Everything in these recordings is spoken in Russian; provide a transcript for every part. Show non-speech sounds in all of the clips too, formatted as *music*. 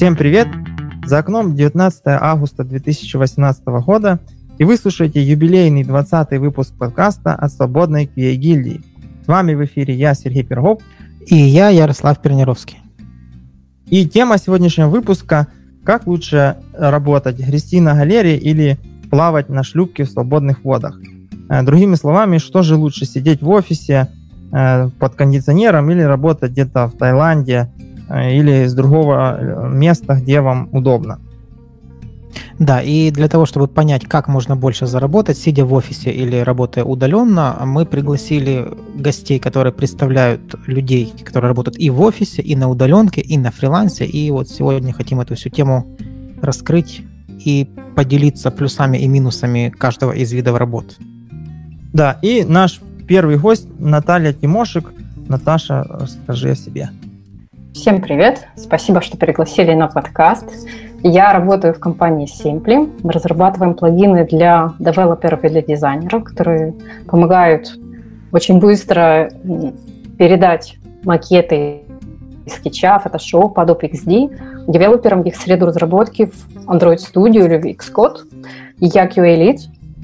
Всем привет! За окном 19 августа 2018 года, и вы слушаете юбилейный 20 выпуск подкаста от Свободной QA гильдии. С вами в эфире я, Сергей Пергов. И я, Ярослав Пернеровский. И тема сегодняшнего выпуска – как лучше работать, грести на галере или плавать на шлюпке в свободных водах. Э, другими словами, что же лучше, сидеть в офисе э, под кондиционером или работать где-то в Таиланде или с другого места, где вам удобно. Да, и для того, чтобы понять, как можно больше заработать, сидя в офисе или работая удаленно, мы пригласили гостей, которые представляют людей, которые работают и в офисе, и на удаленке, и на фрилансе. И вот сегодня хотим эту всю тему раскрыть и поделиться плюсами и минусами каждого из видов работ. Да, и наш первый гость Наталья Тимошек. Наташа, расскажи о себе. Всем привет! Спасибо, что пригласили на подкаст. Я работаю в компании Simply. Мы разрабатываем плагины для девелоперов и для дизайнеров, которые помогают очень быстро передать макеты из скетча, Photoshop, Adobe XD девелоперам в их среду разработки в Android Studio или Xcode. Я QA Lead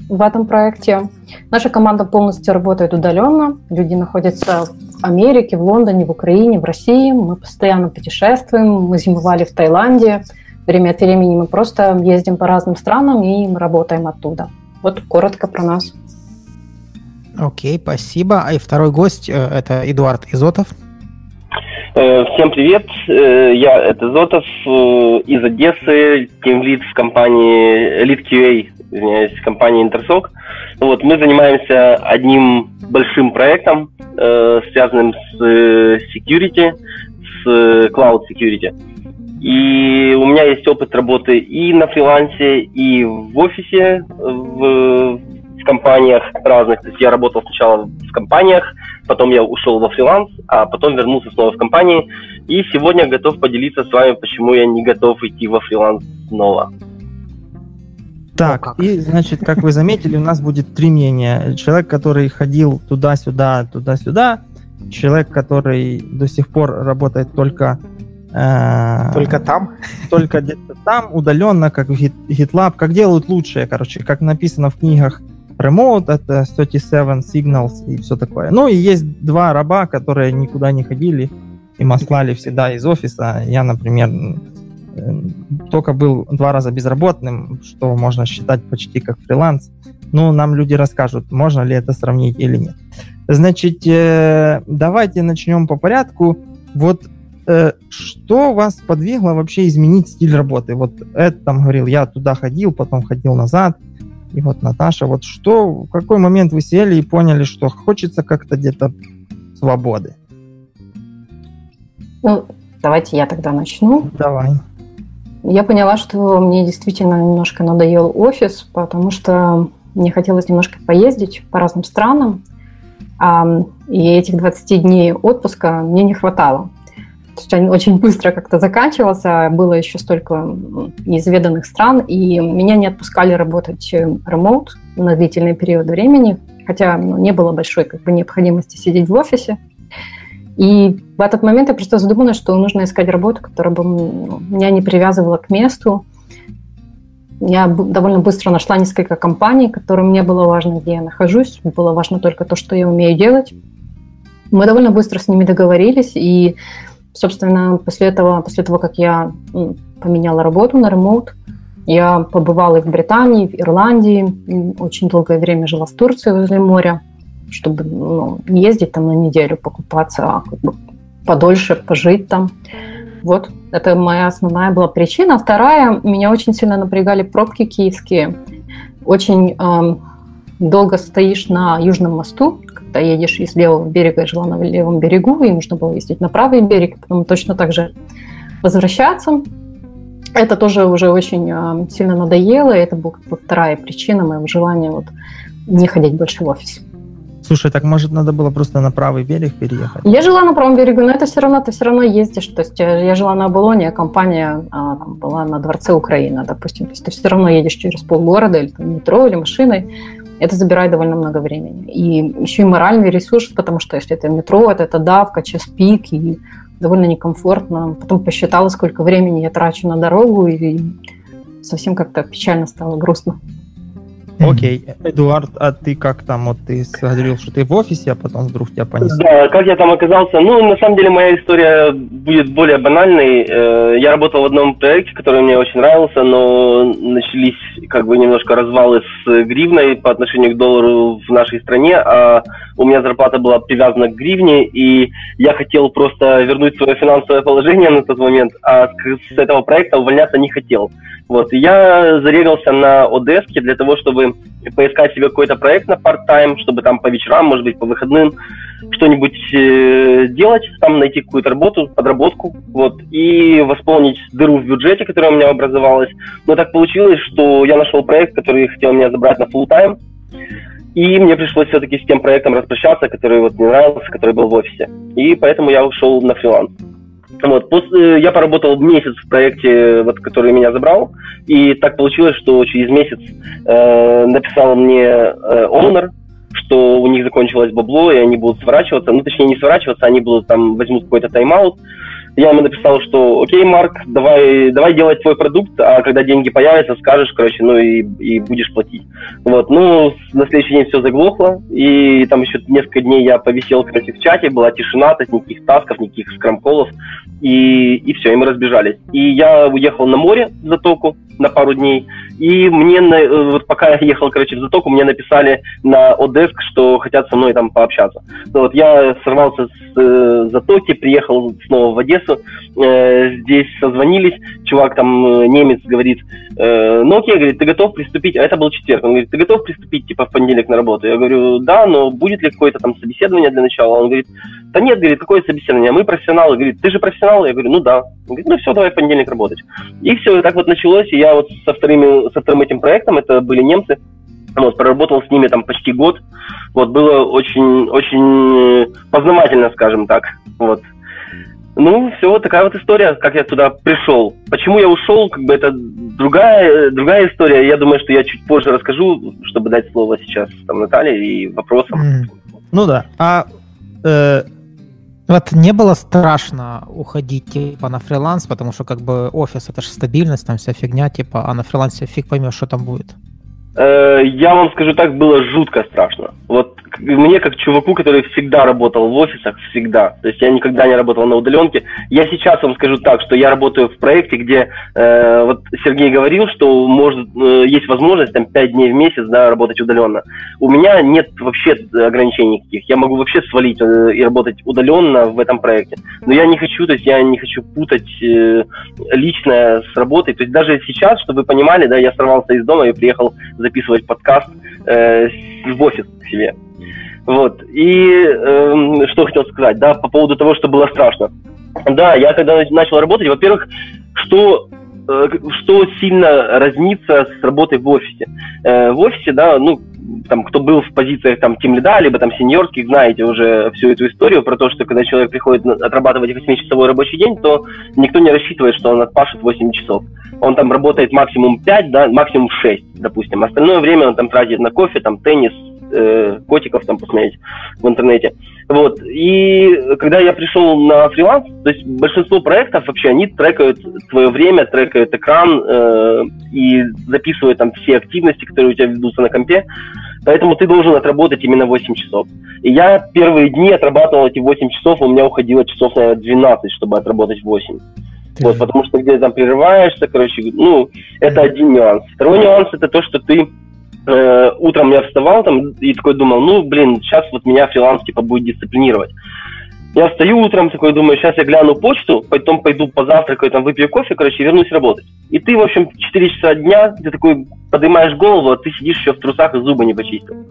в этом проекте. Наша команда полностью работает удаленно. Люди находятся в Америке, в Лондоне, в Украине, в России. Мы постоянно путешествуем. Мы зимовали в Таиланде. Время от времени мы просто ездим по разным странам и работаем оттуда. Вот коротко про нас. Окей, спасибо. А и второй гость э, – это Эдуард Изотов. Э, всем привет, э, я это Зотов из Одессы, тимлид в компании Lead QA извиняюсь, компании Интерсок. Вот, мы занимаемся одним большим проектом, э, связанным с э, security, с э, cloud security. И у меня есть опыт работы и на фрилансе, и в офисе, в, в компаниях разных. То есть я работал сначала в компаниях, потом я ушел во фриланс, а потом вернулся снова в компании. И сегодня готов поделиться с вами, почему я не готов идти во фриланс снова. Так, ну, и, значит, как вы заметили, у нас будет три мнения. Человек, который ходил туда-сюда, туда-сюда, человек, который до сих пор работает только... Э, только там? Только где-то там, удаленно, как в GitLab, как делают лучшие, короче, как написано в книгах Remote, это 37 Signals и все такое. Ну и есть два раба, которые никуда не ходили и маслали всегда из офиса. Я, например, только был два раза безработным, что можно считать почти как фриланс. Ну, нам люди расскажут, можно ли это сравнить или нет. Значит, э, давайте начнем по порядку. Вот э, что вас подвигло вообще изменить стиль работы? Вот Эд там говорил, я туда ходил, потом ходил назад. И вот Наташа, вот что, в какой момент вы сели и поняли, что хочется как-то где-то свободы? Ну, давайте я тогда начну. Давай я поняла, что мне действительно немножко надоел офис, потому что мне хотелось немножко поездить по разным странам, и этих 20 дней отпуска мне не хватало. То есть очень быстро как-то заканчивался, было еще столько неизведанных стран, и меня не отпускали работать ремоут на длительный период времени, хотя ну, не было большой как бы, необходимости сидеть в офисе. И в этот момент я просто задумалась, что нужно искать работу, которая бы меня не привязывала к месту. Я довольно быстро нашла несколько компаний, которым мне было важно, где я нахожусь. Было важно только то, что я умею делать. Мы довольно быстро с ними договорились, и, собственно, после этого, после того, как я поменяла работу на ремоут, я побывала и в Британии, и в Ирландии, очень долгое время жила в Турции возле моря чтобы ну, не ездить там на неделю покупаться, а как бы подольше пожить там. Вот, это моя основная была причина. Вторая, меня очень сильно напрягали пробки киевские. Очень эм, долго стоишь на Южном мосту, когда едешь из левого берега, я жила на левом берегу, и нужно было ездить на правый берег, потом точно так же возвращаться. Это тоже уже очень э, сильно надоело, и это была как бы вторая причина моего желания вот не ходить больше в офис. Слушай, так может надо было просто на правый берег переехать? Я жила на правом берегу, но это все равно, ты все равно ездишь. То есть э, я жила на Абалоне, а компания а, там, была на Дворце Украины, допустим. То есть ты все равно едешь через полгорода или там, метро, или машиной. Это забирает довольно много времени. И еще и моральный ресурс, потому что если это метро, это, это давка, час пик, и довольно некомфортно. Потом посчитала, сколько времени я трачу на дорогу, и совсем как-то печально стало, грустно. Окей, Эдуард, а ты как там, вот ты говорил, что ты в офисе, а потом вдруг тебя понесло? Да, как я там оказался? Ну, на самом деле, моя история будет более банальной. Э, я работал в одном проекте, который мне очень нравился, но начались как бы немножко развалы с гривной по отношению к доллару в нашей стране, а у меня зарплата была привязана к гривне, и я хотел просто вернуть свое финансовое положение *laughs* на тот момент, а с этого проекта увольняться не хотел. Вот, я зарегался на Одеске для того, чтобы поискать себе какой-то проект на part-time, чтобы там по вечерам, может быть, по выходным что-нибудь э, делать, там найти какую-то работу, подработку, вот, и восполнить дыру в бюджете, которая у меня образовалась. Но так получилось, что я нашел проект, который хотел меня забрать на full-time, и мне пришлось все-таки с тем проектом распрощаться, который вот мне нравился, который был в офисе. И поэтому я ушел на фриланс. Вот, после, я поработал месяц в проекте, вот, который меня забрал, и так получилось, что через месяц э, написал мне э, что у них закончилось бабло, и они будут сворачиваться, ну, точнее, не сворачиваться, они будут там, возьмут какой-то тайм-аут, я ему написал, что окей, Марк, давай, давай делать твой продукт, а когда деньги появятся, скажешь, короче, ну и, и будешь платить. Вот, ну, на следующий день все заглохло, и там еще несколько дней я повисел, короче, в чате, была тишина, то есть никаких тасков, никаких скрамколов, и, и все, и мы разбежались. И я уехал на море в затоку на пару дней, и мне, вот пока я ехал, короче, в затоку, мне написали на Одеск, что хотят со мной там пообщаться. Ну, вот я сорвался с э, затоки, приехал снова в Одессу, э, здесь созвонились, чувак там, э, немец, говорит, э, ну окей, говорит, ты готов приступить, а это был четверг, он говорит, ты готов приступить, типа, в понедельник на работу? Я говорю, да, но будет ли какое-то там собеседование для начала? Он говорит, да нет, говорит, какое собеседование, мы профессионалы. Говорит, ты же профессионал? Я говорю, ну да. Он говорит, ну все, давай в понедельник работать. И все, и так вот началось, и я вот со, вторыми, со вторым этим проектом, это были немцы, вот, проработал с ними там почти год. Вот, было очень, очень познавательно, скажем так. Вот. Ну, все, такая вот история, как я туда пришел. Почему я ушел, как бы это другая, другая история. Я думаю, что я чуть позже расскажу, чтобы дать слово сейчас там Наталье и вопросам. Mm. Ну да. А э, вот не было страшно уходить типа на фриланс, потому что как бы офис это же стабильность, там вся фигня, типа, а на фрилансе фиг поймешь, что там будет. Э, я вам скажу так, было жутко страшно. Вот мне как чуваку, который всегда работал в офисах, всегда, то есть я никогда не работал на удаленке, я сейчас вам скажу так, что я работаю в проекте, где э, вот Сергей говорил, что может э, есть возможность там 5 дней в месяц да, работать удаленно. У меня нет вообще ограничений никаких, я могу вообще свалить э, и работать удаленно в этом проекте. Но я не хочу, то есть я не хочу путать э, личное с работой. То есть даже сейчас, чтобы вы понимали, да, я сорвался из дома и приехал записывать подкаст э, в офис к себе. Вот. И э, что хотел сказать, да, по поводу того, что было страшно. Да, я когда начал работать, во-первых, что э, что сильно разнится с работой в офисе. Э, в офисе, да, ну, там, кто был в позициях там тем лида, либо там сеньорских, знаете уже всю эту историю про то, что когда человек приходит отрабатывать 8-часовой рабочий день, то никто не рассчитывает, что он отпашет 8 часов. Он там работает максимум 5, да, максимум 6, допустим. Остальное время он там тратит на кофе, там, теннис, э, котиков там посмотреть в интернете. Вот. И когда я пришел на фриланс, то есть большинство проектов вообще, они трекают твое время, трекают экран э, и записывают там все активности, которые у тебя ведутся на компе. Поэтому ты должен отработать именно 8 часов. И я первые дни отрабатывал эти 8 часов, у меня уходило часов, наверное, 12, чтобы отработать 8. Вот, потому что где там прерываешься, короче, ну, это один нюанс. Второй нюанс это то, что ты э, утром я вставал там и такой думал, ну, блин, сейчас вот меня фриланс типа будет дисциплинировать. Я встаю утром, такой думаю, сейчас я гляну почту, потом пойду позавтракаю, там выпью кофе, короче, вернусь работать. И ты, в общем, 4 часа дня, ты такой поднимаешь голову, а ты сидишь еще в трусах и зубы не почистил.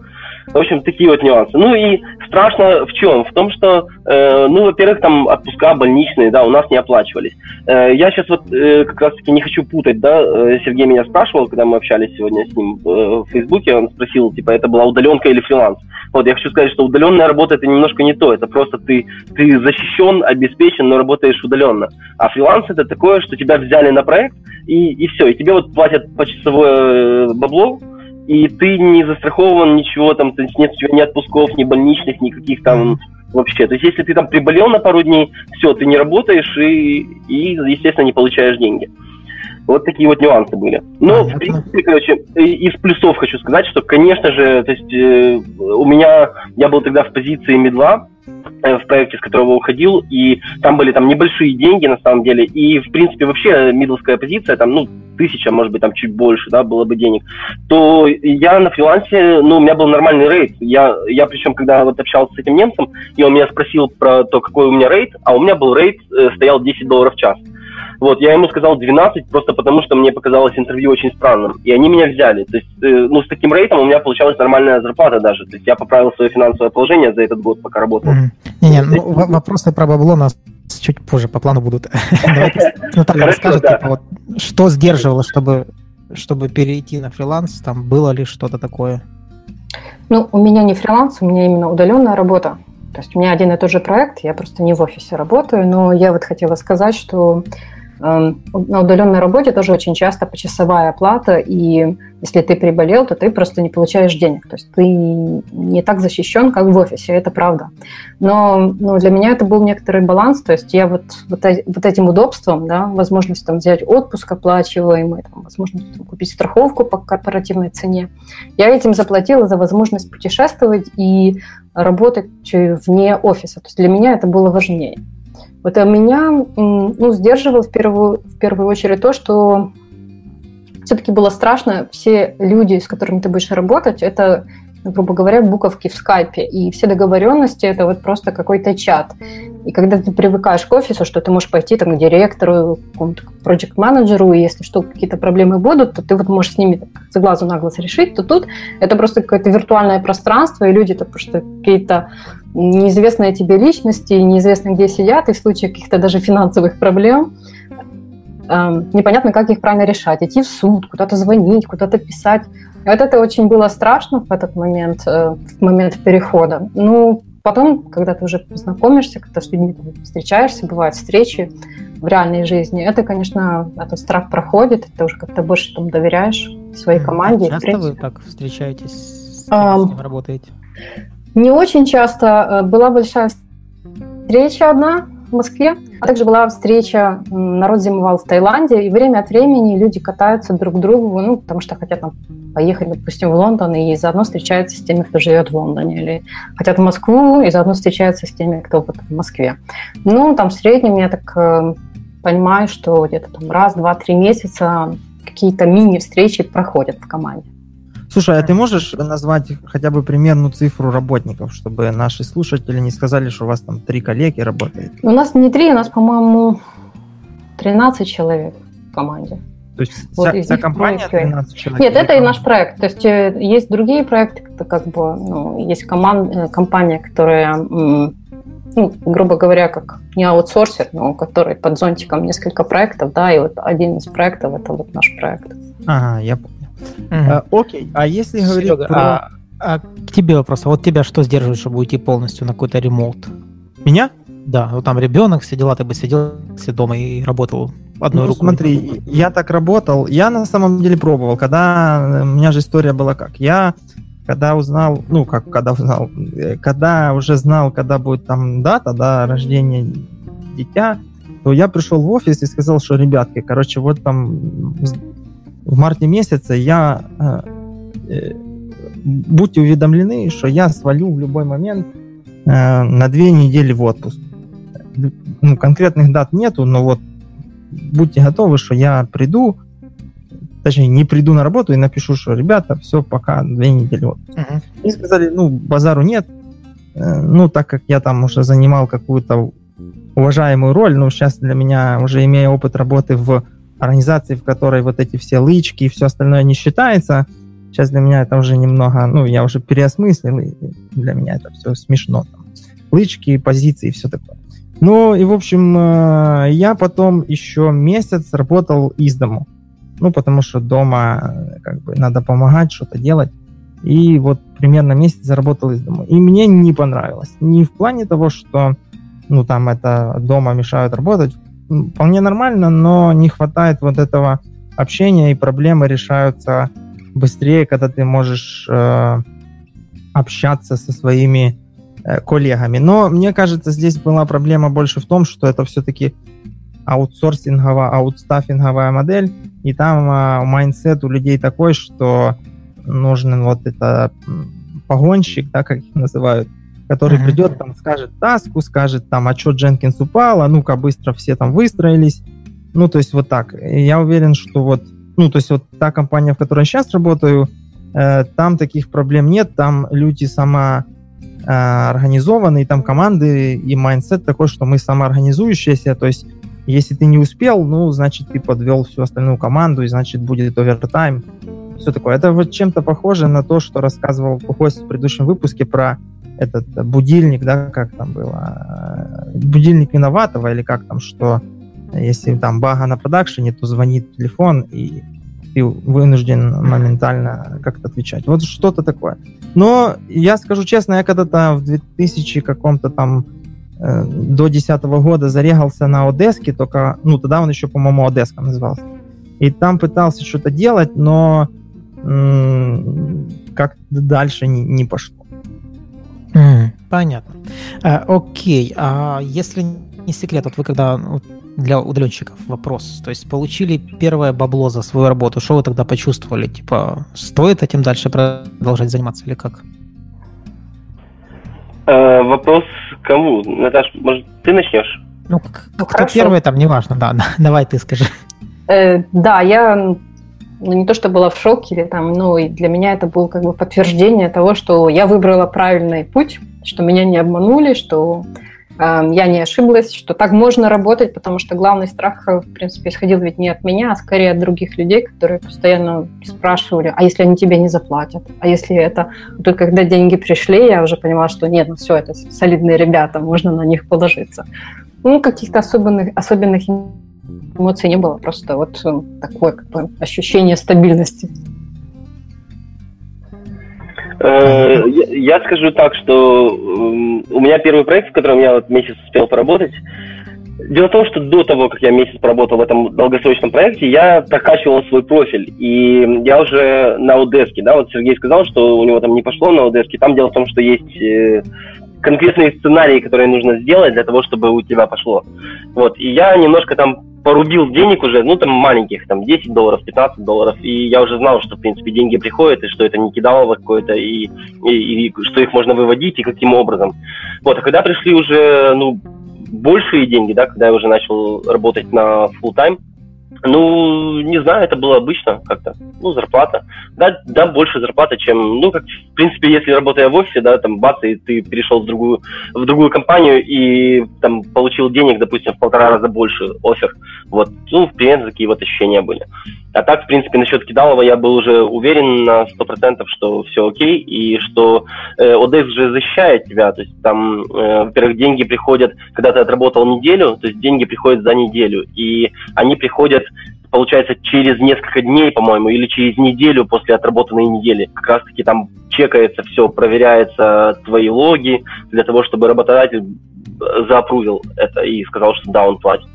В общем, такие вот нюансы. Ну и страшно в чем? В том, что, э, ну, во-первых, там отпуска больничные, да, у нас не оплачивались. Э, я сейчас вот э, как раз-таки не хочу путать, да, э, Сергей меня спрашивал, когда мы общались сегодня с ним э, в Фейсбуке, он спросил, типа, это была удаленка или фриланс. Вот, я хочу сказать, что удаленная работа это немножко не то, это просто ты, ты защищен, обеспечен, но работаешь удаленно. А фриланс это такое, что тебя взяли на проект, и, и все, и тебе вот платят почасовое э, бабло, и ты не застрахован ничего, там, то есть нет у тебя ни отпусков, ни больничных, никаких там вообще. То есть, если ты там приболел на пару дней, все, ты не работаешь и, и естественно, не получаешь деньги. Вот такие вот нюансы были. Но, Понятно. в принципе, короче, из плюсов хочу сказать, что, конечно же, то есть э, у меня, я был тогда в позиции медла, в проекте, с которого уходил, и там были там небольшие деньги на самом деле, и в принципе вообще мидлская позиция, там, ну, тысяча, может быть, там чуть больше, да, было бы денег, то я на фрилансе, ну, у меня был нормальный рейд. Я, я причем, когда вот общался с этим немцем, и он меня спросил про то, какой у меня рейд, а у меня был рейд, э, стоял 10 долларов в час. Вот, я ему сказал 12, просто потому что мне показалось интервью очень странным. И они меня взяли. То есть, э, ну, с таким рейтом у меня получалась нормальная зарплата даже. То есть я поправил свое финансовое положение за этот год, пока работал. Не-не, ну, вопросы про бабло нас чуть позже по плану будут. *laughs* Давайте Наталья расскажет, типа, что сдерживало, чтобы, чтобы перейти на фриланс, там было ли что-то такое? Ну, у меня не фриланс, у меня именно удаленная работа. То есть у меня один и тот же проект, я просто не в офисе работаю, но я вот хотела сказать, что на удаленной работе тоже очень часто почасовая оплата, и если ты приболел, то ты просто не получаешь денег. То есть ты не так защищен, как в офисе, это правда. Но ну, для меня это был некоторый баланс, то есть я вот, вот, вот этим удобством, да, возможность там, взять отпуск оплачиваемый, там, возможность там, купить страховку по корпоративной цене, я этим заплатила за возможность путешествовать и работать вне офиса. То есть для меня это было важнее. Вот а меня ну, сдерживало в первую, в первую очередь то, что все-таки было страшно. Все люди, с которыми ты будешь работать, это грубо говоря, буковки в скайпе, и все договоренности это вот просто какой-то чат. И когда ты привыкаешь к офису, что ты можешь пойти там к директору, какому-то проект-менеджеру, и если что, какие-то проблемы будут, то ты вот можешь с ними с глазу на глаз решить, то тут это просто какое-то виртуальное пространство, и люди это просто какие-то неизвестные тебе личности, неизвестно где сидят, и в случае каких-то даже финансовых проблем эм, непонятно, как их правильно решать. Идти в суд, куда-то звонить, куда-то писать. Вот это очень было страшно в этот момент, э, в момент перехода. Ну, потом, когда ты уже знакомишься, когда с людьми встречаешься, бывают встречи в реальной жизни, это, конечно, этот страх проходит, ты уже как-то больше там доверяешь своей команде. Часто вы так встречаетесь, с, а, с ним работаете? Не очень часто. Э, была большая встреча одна, в Москве. А также была встреча, народ зимовал в Таиланде, и время от времени люди катаются друг к другу, ну, потому что хотят там поехать, допустим, в Лондон, и заодно встречаются с теми, кто живет в Лондоне, или хотят в Москву, и заодно встречаются с теми, кто вот в Москве. Ну, там в среднем я так э, понимаю, что где-то там раз, два, три месяца какие-то мини-встречи проходят в команде. Слушай, а ты можешь назвать хотя бы примерную цифру работников, чтобы наши слушатели не сказали, что у вас там три коллеги работают? У нас не три, у нас, по-моему, 13 человек в команде. То есть вот вся, вся компания 13 человек? Нет, это и наш проект. То есть э, есть другие проекты, это как бы, ну, есть команд, э, компания, которая, ну, грубо говоря, как не аутсорсер, но который под зонтиком несколько проектов, да, и вот один из проектов это вот наш проект. Ага, я понял. Угу. окей, а если говорить Серега, про... А, а к тебе вопрос, а вот тебя что сдерживает, чтобы уйти полностью на какой-то ремонт? Меня? Да, вот там ребенок, все дела, ты бы сидел все дома и работал одной ну, рукой. смотри, я так работал, я на самом деле пробовал, когда, у меня же история была как, я когда узнал, ну, как, когда узнал, э, когда уже знал, когда будет там дата, да, рождения дитя, то я пришел в офис и сказал, что, ребятки, короче, вот там в марте месяце я э, э, будьте уведомлены, что я свалю в любой момент э, на две недели в отпуск. Ну, конкретных дат нету, но вот будьте готовы, что я приду, точнее, не приду на работу и напишу, что, ребята, все, пока, две недели отпуск. Uh-huh. И сказали, ну, базару нет, э, ну, так как я там уже занимал какую-то уважаемую роль, ну, сейчас для меня, уже имея опыт работы в организации, в которой вот эти все лычки и все остальное не считается, сейчас для меня это уже немного, ну, я уже переосмыслил, и для меня это все смешно. Там. Лычки, позиции и все такое. Ну, и, в общем, э, я потом еще месяц работал из дому. Ну, потому что дома э, как бы надо помогать, что-то делать. И вот примерно месяц заработал из дома. И мне не понравилось. Не в плане того, что ну, там это дома мешают работать, вполне нормально, но не хватает вот этого общения, и проблемы решаются быстрее, когда ты можешь э, общаться со своими э, коллегами. Но мне кажется, здесь была проблема больше в том, что это все-таки аутсорсинговая, аутстаффинговая модель, и там а, mindset у людей такой, что нужен вот это погонщик, да, как их называют, который mm-hmm. придет, там, скажет таску, скажет там, а что Jenkins упал, а ну-ка быстро все там выстроились. Ну, то есть вот так. И я уверен, что вот, ну, то есть вот та компания, в которой я сейчас работаю, э, там таких проблем нет, там люди сама э, организованы, и там команды, и mindset такой, что мы самоорганизующиеся, то есть если ты не успел, ну, значит, ты подвел всю остальную команду, и значит, будет овертайм. Все такое. Это вот чем-то похоже на то, что рассказывал гость в предыдущем выпуске про этот будильник, да, как там было, будильник виноватого или как там, что если там бага на продакшене, то звонит телефон, и ты вынужден моментально как-то отвечать. Вот что-то такое. Но я скажу честно, я когда-то в 2000 каком-то там э, до 10 года зарегался на Одеске, только, ну, тогда он еще, по-моему, Одеска назывался. И там пытался что-то делать, но м- как дальше не, не пошло. Понятно. А, окей, а если не секрет, вот вы когда для удаленщиков вопрос, то есть получили первое бабло за свою работу, что вы тогда почувствовали? Типа, стоит этим дальше продолжать заниматься или как? Э, вопрос кому? Наташ, может, ты начнешь? Ну, ну кто первый, там, неважно, да, *laughs* давай ты скажи. Э, да, я ну, не то, что была в шоке, или там, ну, и для меня это было как бы подтверждение того, что я выбрала правильный путь, что меня не обманули, что э, я не ошиблась, что так можно работать, потому что главный страх, в принципе, исходил ведь не от меня, а скорее от других людей, которые постоянно спрашивали, а если они тебе не заплатят, а если это... Только когда деньги пришли, я уже поняла, что нет, ну все, это солидные ребята, можно на них положиться. Ну, каких-то особенных, особенных эмоций не было, просто вот э, такое как бы, ощущение стабильности. Э, я скажу так, что у меня первый проект, в котором я вот месяц успел поработать, Дело в том, что до того, как я месяц поработал в этом долгосрочном проекте, я прокачивал свой профиль. И я уже на Удеске, да, вот Сергей сказал, что у него там не пошло на Удеске. Там дело в том, что есть э, конкретные сценарии, которые нужно сделать для того, чтобы у тебя пошло. Вот. И я немножко там порубил денег уже, ну, там маленьких, там 10 долларов, 15 долларов, и я уже знал, что, в принципе, деньги приходят, и что это не кидалово какое-то, и, и, и что их можно выводить, и каким образом. Вот, а когда пришли уже, ну, большие деньги, да, когда я уже начал работать на full time, ну, не знаю, это было обычно как-то. Ну, зарплата. Да, да, больше зарплата, чем... Ну, как, в принципе, если работая в офисе, да, там, бац, и ты перешел в другую, в другую компанию и там получил денег, допустим, в полтора раза больше офер. Вот. Ну, принципе, такие вот ощущения были. А так, в принципе, насчет Кидалова я был уже уверен на сто процентов, что все окей, и что э, ОДС же защищает тебя. То есть там, э, во-первых, деньги приходят, когда ты отработал неделю, то есть деньги приходят за неделю, и они приходят получается, через несколько дней, по-моему, или через неделю после отработанной недели. Как раз-таки там чекается все, проверяется твои логи для того, чтобы работодатель заапрувил это и сказал, что да, он платит.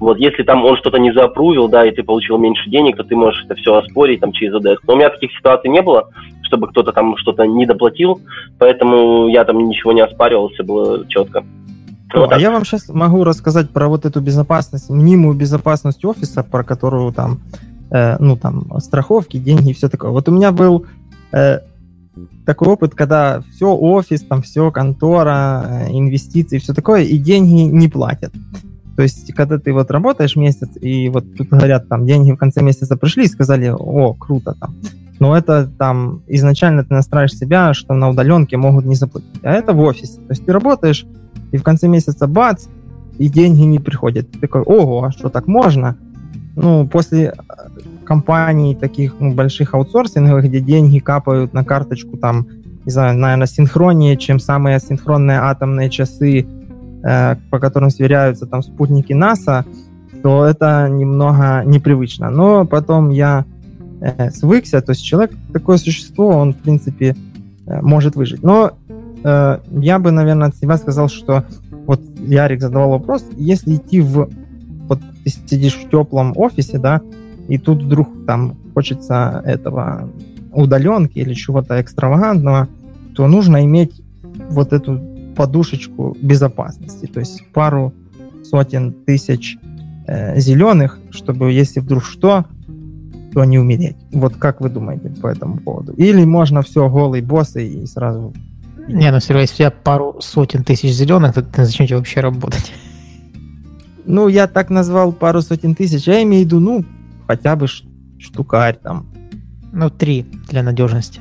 Вот, если там он что-то не заапрувил, да, и ты получил меньше денег, то ты можешь это все оспорить там через ОДС. Но у меня таких ситуаций не было, чтобы кто-то там что-то не доплатил, поэтому я там ничего не оспаривал, все было четко. О, вот а я вам сейчас могу рассказать про вот эту безопасность, мнимую безопасность офиса, про которую там, э, ну там, страховки, деньги и все такое. Вот у меня был э, такой опыт, когда все офис, там все контора, э, инвестиции, все такое, и деньги не платят. То есть, когда ты вот работаешь месяц, и вот тут говорят, там, деньги в конце месяца пришли и сказали, о, круто там. Но это там изначально ты настраиваешь себя, что на удаленке могут не заплатить. А это в офисе. То есть ты работаешь, и в конце месяца бац, и деньги не приходят. Ты такой, ого, а что так можно? Ну, после э, компаний таких ну, больших аутсорсинговых, где деньги капают на карточку там, не знаю, наверное, синхроннее, чем самые синхронные атомные часы, по которым сверяются там спутники НАСА, то это немного непривычно. Но потом я э, свыкся, то есть человек такое существо, он, в принципе, э, может выжить. Но э, я бы, наверное, от себя сказал, что вот Ярик задавал вопрос, если идти в... Вот ты сидишь в теплом офисе, да, и тут вдруг там хочется этого удаленки или чего-то экстравагантного, то нужно иметь вот эту подушечку безопасности, то есть пару сотен тысяч э, зеленых, чтобы если вдруг что, то не умереть. Вот как вы думаете по этому поводу? Или можно все голый босс и сразу... Не, ну все если у тебя пару сотен тысяч зеленых, то ты зачем тебе вообще работать? Ну, я так назвал пару сотен тысяч, я имею в виду, ну, хотя бы штукарь там. Ну, три для надежности.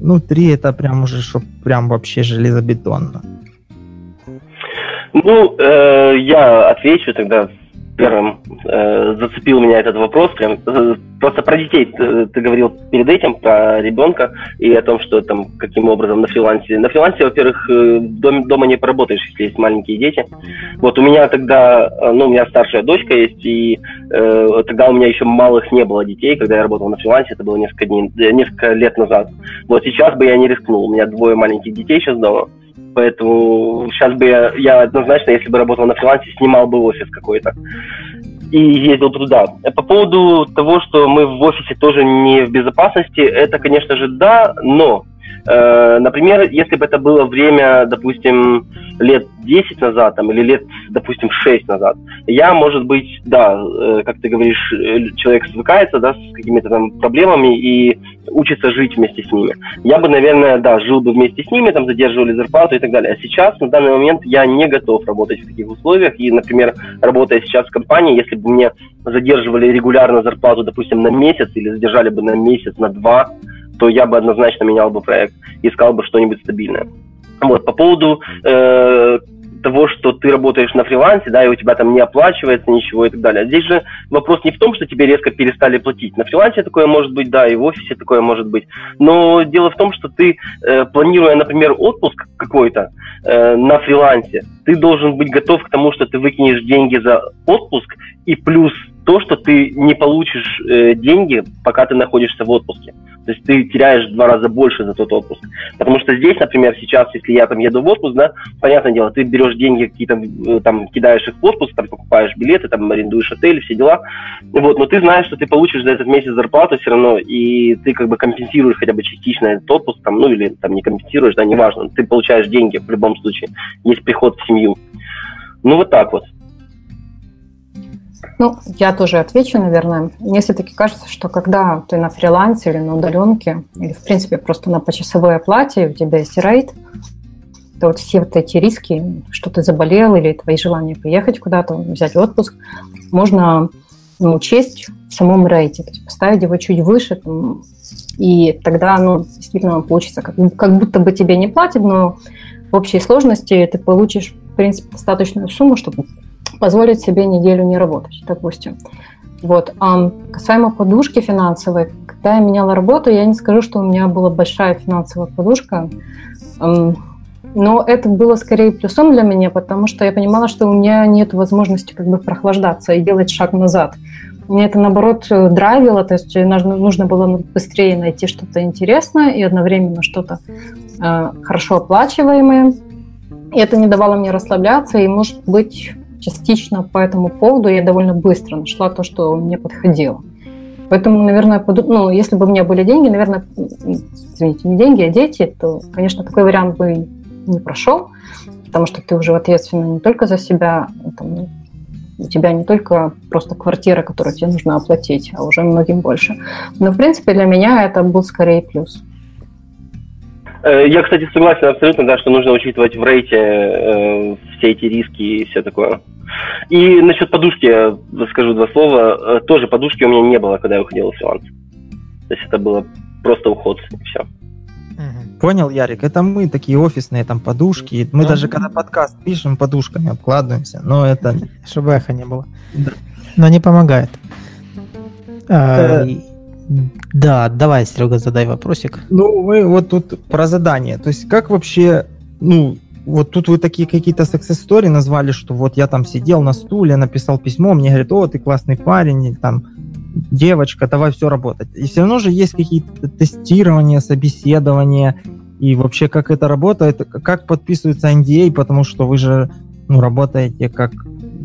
Ну, три это прям уже, что прям вообще железобетонно. Ну, э, я отвечу тогда первым э, зацепил меня этот вопрос. Прям, э, просто про детей ты, ты говорил перед этим, про ребенка и о том, что там каким образом на фрилансе. На фрилансе, во-первых, э, дом, дома не поработаешь, если есть маленькие дети. Вот у меня тогда, э, ну, у меня старшая дочка есть, и э, тогда у меня еще малых не было детей, когда я работал на фрилансе, это было несколько дней, несколько лет назад. Вот сейчас бы я не рискнул, у меня двое маленьких детей сейчас дома. Поэтому сейчас бы я, я однозначно, если бы работал на фрилансе, снимал бы офис какой-то и ездил туда. По поводу того, что мы в офисе тоже не в безопасности, это, конечно же, да, но Э, например, если бы это было время, допустим, лет 10 назад там, или лет, допустим, 6 назад, я, может быть, да, э, как ты говоришь, э, человек свыкается да, с какими-то там проблемами и учится жить вместе с ними. Я бы, наверное, да, жил бы вместе с ними, там задерживали зарплату и так далее. А сейчас, на данный момент, я не готов работать в таких условиях. И, например, работая сейчас в компании, если бы мне задерживали регулярно зарплату, допустим, на месяц или задержали бы на месяц, на два, то я бы однозначно менял бы проект, искал бы что-нибудь стабильное. Вот, по поводу э, того, что ты работаешь на фрилансе, да, и у тебя там не оплачивается ничего и так далее. Здесь же вопрос не в том, что тебе резко перестали платить. На фрилансе такое может быть, да, и в офисе такое может быть. Но дело в том, что ты, э, планируя, например, отпуск какой-то э, на фрилансе, ты должен быть готов к тому, что ты выкинешь деньги за отпуск, и плюс то, что ты не получишь э, деньги, пока ты находишься в отпуске. То есть ты теряешь в два раза больше за тот отпуск. Потому что здесь, например, сейчас, если я там еду в отпуск, да, понятное дело, ты берешь деньги какие-то, э, там, кидаешь их в отпуск, там, покупаешь билеты, там, арендуешь отель, все дела. Вот, но ты знаешь, что ты получишь за этот месяц зарплату все равно, и ты как бы компенсируешь хотя бы частично этот отпуск, там, ну, или там не компенсируешь, да, неважно. Ты получаешь деньги в любом случае. Есть приход в семью. Ну, вот так вот. Ну, я тоже отвечу, наверное. Мне все-таки кажется, что когда ты на фрилансе или на удаленке, или, в принципе, просто на почасовой оплате, у тебя есть рейд, то вот все вот эти риски, что ты заболел или твои желания поехать куда-то, взять отпуск, можно ну, учесть в самом рейте, то есть поставить его чуть выше, там, и тогда, ну, действительно получится, как, как будто бы тебе не платят, но в общей сложности ты получишь, в принципе, достаточную сумму, чтобы позволить себе неделю не работать, допустим. Вот. А касаемо подушки финансовой, когда я меняла работу, я не скажу, что у меня была большая финансовая подушка, но это было скорее плюсом для меня, потому что я понимала, что у меня нет возможности как бы прохлаждаться и делать шаг назад. Мне это, наоборот, драйвило, то есть нужно было быстрее найти что-то интересное и одновременно что-то э, хорошо оплачиваемое. И это не давало мне расслабляться, и, может быть, частично по этому поводу я довольно быстро нашла то, что мне подходило. Поэтому, наверное, ну, если бы у меня были деньги, наверное, извините, не деньги, а дети, то, конечно, такой вариант бы не прошел, потому что ты уже ответственна не только за себя, там, у тебя не только просто квартира, которую тебе нужно оплатить, а уже многим больше. Но, в принципе, для меня это был скорее плюс. Э, я, кстати, согласен абсолютно, да, что нужно учитывать в рейте э, все эти риски и все такое. И насчет подушки скажу два слова. Э, тоже подушки у меня не было, когда я уходил в фриланс. То есть это было просто уход, и все. Понял, Ярик, это мы такие офисные там подушки. Мы даже когда подкаст пишем, подушками обкладываемся, но это... *laughs* Чтобы эхо не было. Да. Но не помогает. А, э, да, давай, Серега, задай вопросик. Ну, мы вот тут про задание. То есть как вообще, ну, вот тут вы такие какие-то success story назвали, что вот я там сидел на стуле, написал письмо, мне говорят, о, ты классный парень, там, девочка, давай все работать. И все равно же есть какие-то тестирования, собеседования, и вообще как это работает, как подписывается NDA, потому что вы же ну, работаете как,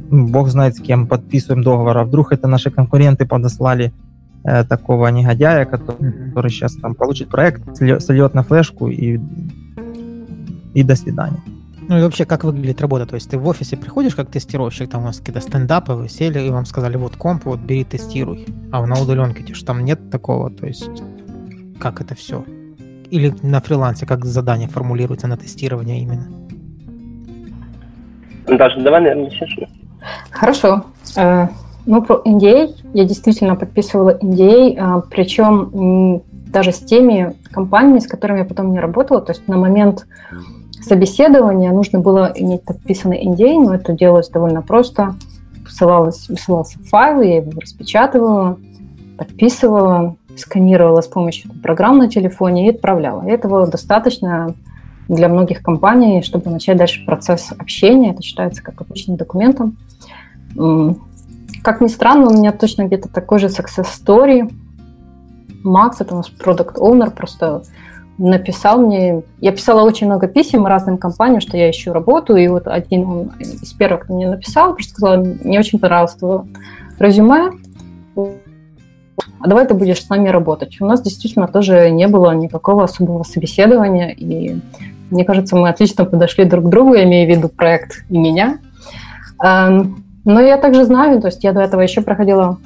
ну, бог знает с кем подписываем договор, а вдруг это наши конкуренты подослали э, такого негодяя, который, который сейчас там получит проект, сольет на флешку и, и до свидания. Ну и вообще, как выглядит работа? То есть ты в офисе приходишь как тестировщик, там у вас какие-то стендапы, вы сели, и вам сказали, вот комп, вот бери, тестируй. А на удаленке же там нет такого, то есть как это все? Или на фрилансе, как задание формулируется на тестирование именно? Даша, давай, наверное, сейчас. Хорошо. Ну, про NDA я действительно подписывала NDA, а, причем даже с теми компаниями, с которыми я потом не работала. То есть на момент собеседования нужно было иметь подписанный NDA, но это делалось довольно просто. Высылалось, высылался файл, я его распечатывала, подписывала, сканировала с помощью программ на телефоне и отправляла. И этого достаточно для многих компаний, чтобы начать дальше процесс общения. Это считается как обычным документом. Как ни странно, у меня точно где-то такой же success story. Макс, это наш продукт owner просто написал мне... Я писала очень много писем разным компаниям, что я ищу работу, и вот один он из первых мне написал, просто сказал, мне очень понравилось твое резюме, а давай ты будешь с нами работать. У нас действительно тоже не было никакого особого собеседования, и мне кажется, мы отлично подошли друг к другу, я имею в виду проект и меня. Эм, но я также знаю, то есть я до этого еще проходила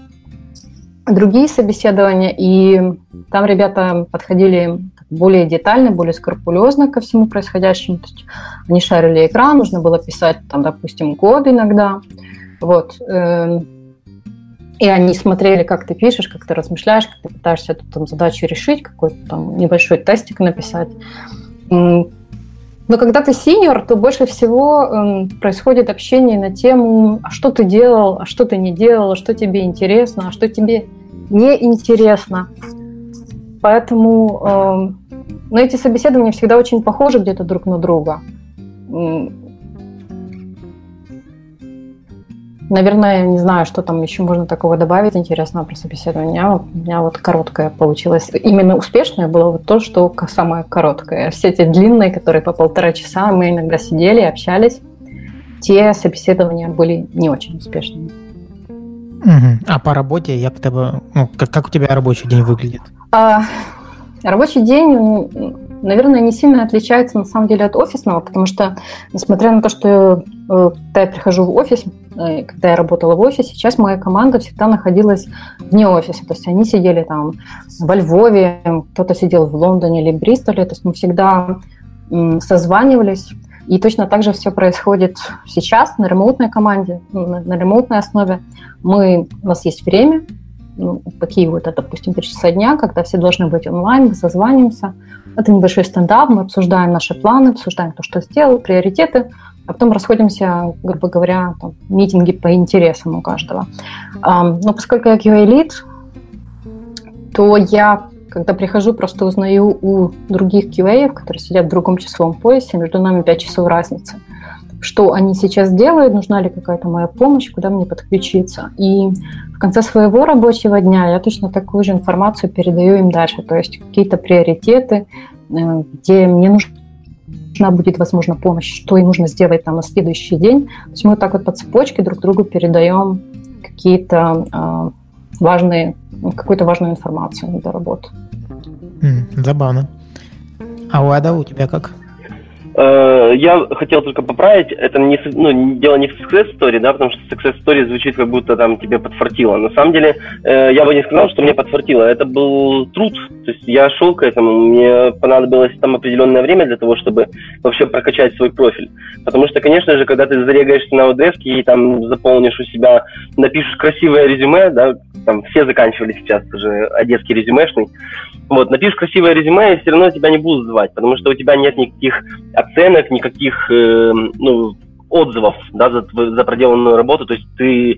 другие собеседования, и там ребята подходили более детально, более скрупулезно ко всему происходящему. То есть они шарили экран, нужно было писать, там, допустим, код иногда. Вот. Эм, и они смотрели, как ты пишешь, как ты размышляешь, как ты пытаешься эту там, задачу решить, какой-то там небольшой тестик написать. Но когда ты синьор, то больше всего э, происходит общение на тему, а что ты делал, а что ты не делал, а что тебе интересно, а что тебе не интересно. Поэтому э, но эти собеседования всегда очень похожи где-то друг на друга. Наверное, я не знаю, что там еще можно такого добавить интересного про собеседование. У меня вот короткое получилось. Именно успешное было вот то, что самое короткое. Все эти длинные, которые по полтора часа, мы иногда сидели, общались. Те собеседования были не очень успешными. Угу. А по работе, я к тебе, ну, как, как у тебя рабочий день выглядит? А, рабочий день наверное, не сильно отличается на самом деле от офисного, потому что, несмотря на то, что э, когда я прихожу в офис, э, когда я работала в офисе, сейчас моя команда всегда находилась вне офиса. То есть они сидели там во Львове, кто-то сидел в Лондоне или Бристоле. То есть мы всегда созванивались. И точно так же все происходит сейчас на ремоутной команде, на, ремоутной основе. Мы, у нас есть время, ну, такие вот, допустим, три часа дня, когда все должны быть онлайн, мы созваниваемся, это небольшой стендап, мы обсуждаем наши планы, обсуждаем то, что сделал, приоритеты, а потом расходимся, грубо говоря, там, митинги по интересам у каждого. Но поскольку я QA-лид, то я, когда прихожу, просто узнаю у других QA, которые сидят в другом часовом поясе, между нами 5 часов разницы, что они сейчас делают, нужна ли какая-то моя помощь, куда мне подключиться. И в конце своего рабочего дня я точно такую же информацию передаю им дальше, то есть какие-то приоритеты, э, где мне нужна будет, возможно, помощь, что им нужно сделать там на следующий день. То есть мы вот так вот по цепочке друг другу передаем какие-то э, важные, какую-то важную информацию для работы. Забавно. А у Ада у тебя как? Э, я хотел только поправить, это не, ну, дело не в success story, да, потому что success story звучит как будто там тебе подфартило. На самом деле, э, я бы не сказал, что мне подфартило. Это был труд. То есть я шел к этому, мне понадобилось там определенное время для того, чтобы вообще прокачать свой профиль. Потому что, конечно же, когда ты зарегаешься на Odesk и там заполнишь у себя, напишешь красивое резюме, да, там все заканчивали сейчас уже одесский резюмешный, вот, напишешь красивое резюме, и все равно тебя не будут звать, потому что у тебя нет никаких оценок, никаких э, ну, отзывов да, за, за проделанную работу, то есть ты э,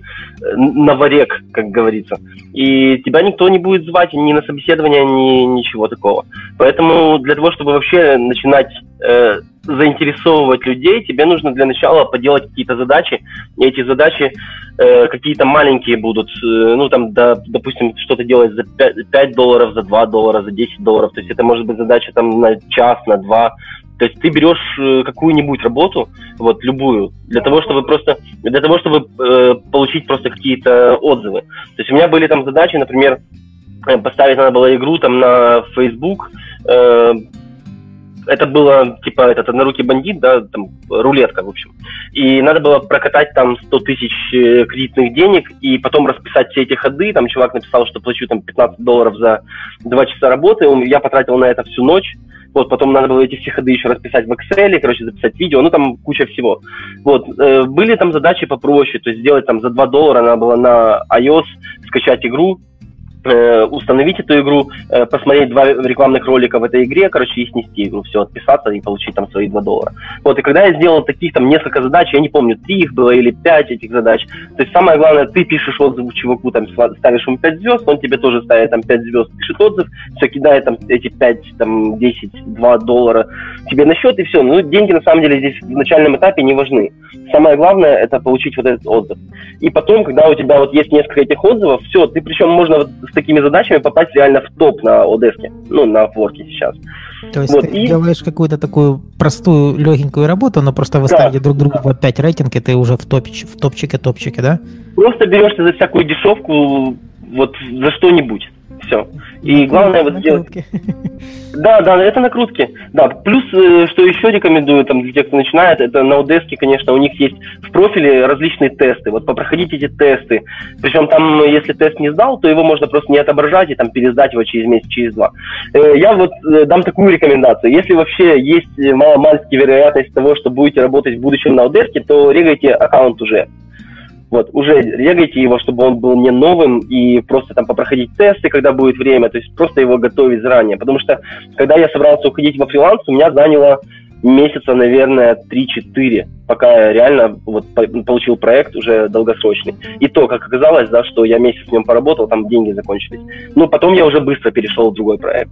новорек, как говорится. И тебя никто не будет звать ни на собеседование, ни ничего такого. Поэтому для того, чтобы вообще начинать э, заинтересовывать людей, тебе нужно для начала поделать какие-то задачи, и эти задачи э, какие-то маленькие будут, э, ну там, да, допустим, что-то делать за 5, 5 долларов, за 2 доллара, за 10 долларов, то есть это может быть задача там на час, на два, то есть ты берешь э, какую-нибудь работу, вот любую, для того, чтобы просто, для того, чтобы э, получить просто какие-то отзывы. То есть у меня были там задачи, например, э, поставить надо было игру там на Facebook, э, это было, типа, этот однорукий бандит, да, там, рулетка, в общем. И надо было прокатать там 100 тысяч э, кредитных денег и потом расписать все эти ходы. Там чувак написал, что плачу там 15 долларов за 2 часа работы. Я потратил на это всю ночь. Вот, потом надо было эти все ходы еще расписать в Excel, короче, записать видео, ну, там куча всего. Вот, э, были там задачи попроще, то есть сделать там за 2 доллара надо было на iOS скачать игру, установить эту игру, э, посмотреть два рекламных ролика в этой игре, короче, их снести, ну, все, отписаться и получить там свои 2 доллара. Вот, и когда я сделал таких там несколько задач, я не помню, три их было или пять этих задач, то есть самое главное, ты пишешь отзыв чуваку, там, ставишь ему 5 звезд, он тебе тоже ставит там 5 звезд, пишет отзыв, все, кидает там эти 5, там, 10, 2 доллара тебе на счет, и все. Ну, деньги на самом деле здесь в начальном этапе не важны. Самое главное, это получить вот этот отзыв. И потом, когда у тебя вот есть несколько этих отзывов, все, ты причем можно вот с такими задачами попасть реально в топ на Одеске, ну, на Форке сейчас. То есть вот, ты и... делаешь какую-то такую простую, легенькую работу, но просто вы да. друг другу по 5 рейтинг, и ты уже в, топич, в топчике, топчике, да? Просто берешься за всякую дешевку, вот за что-нибудь все. И главное вот сделать... Да, да, это накрутки. Да, плюс, э, что еще рекомендую там для тех, кто начинает, это на Удеске, конечно, у них есть в профиле различные тесты. Вот попроходите эти тесты. Причем там, если тест не сдал, то его можно просто не отображать и там пересдать его через месяц, через два. Э, я вот э, дам такую рекомендацию. Если вообще есть маломальски вероятность того, что будете работать в будущем на Удеске, то регайте аккаунт уже. Вот, уже регайте его, чтобы он был не новым, и просто там попроходить тесты, когда будет время, то есть просто его готовить заранее. Потому что, когда я собрался уходить во фриланс, у меня заняло месяца, наверное, 3-4, пока я реально вот, получил проект уже долгосрочный. И то, как оказалось, да, что я месяц в нем поработал, там деньги закончились. Ну, потом я уже быстро перешел в другой проект.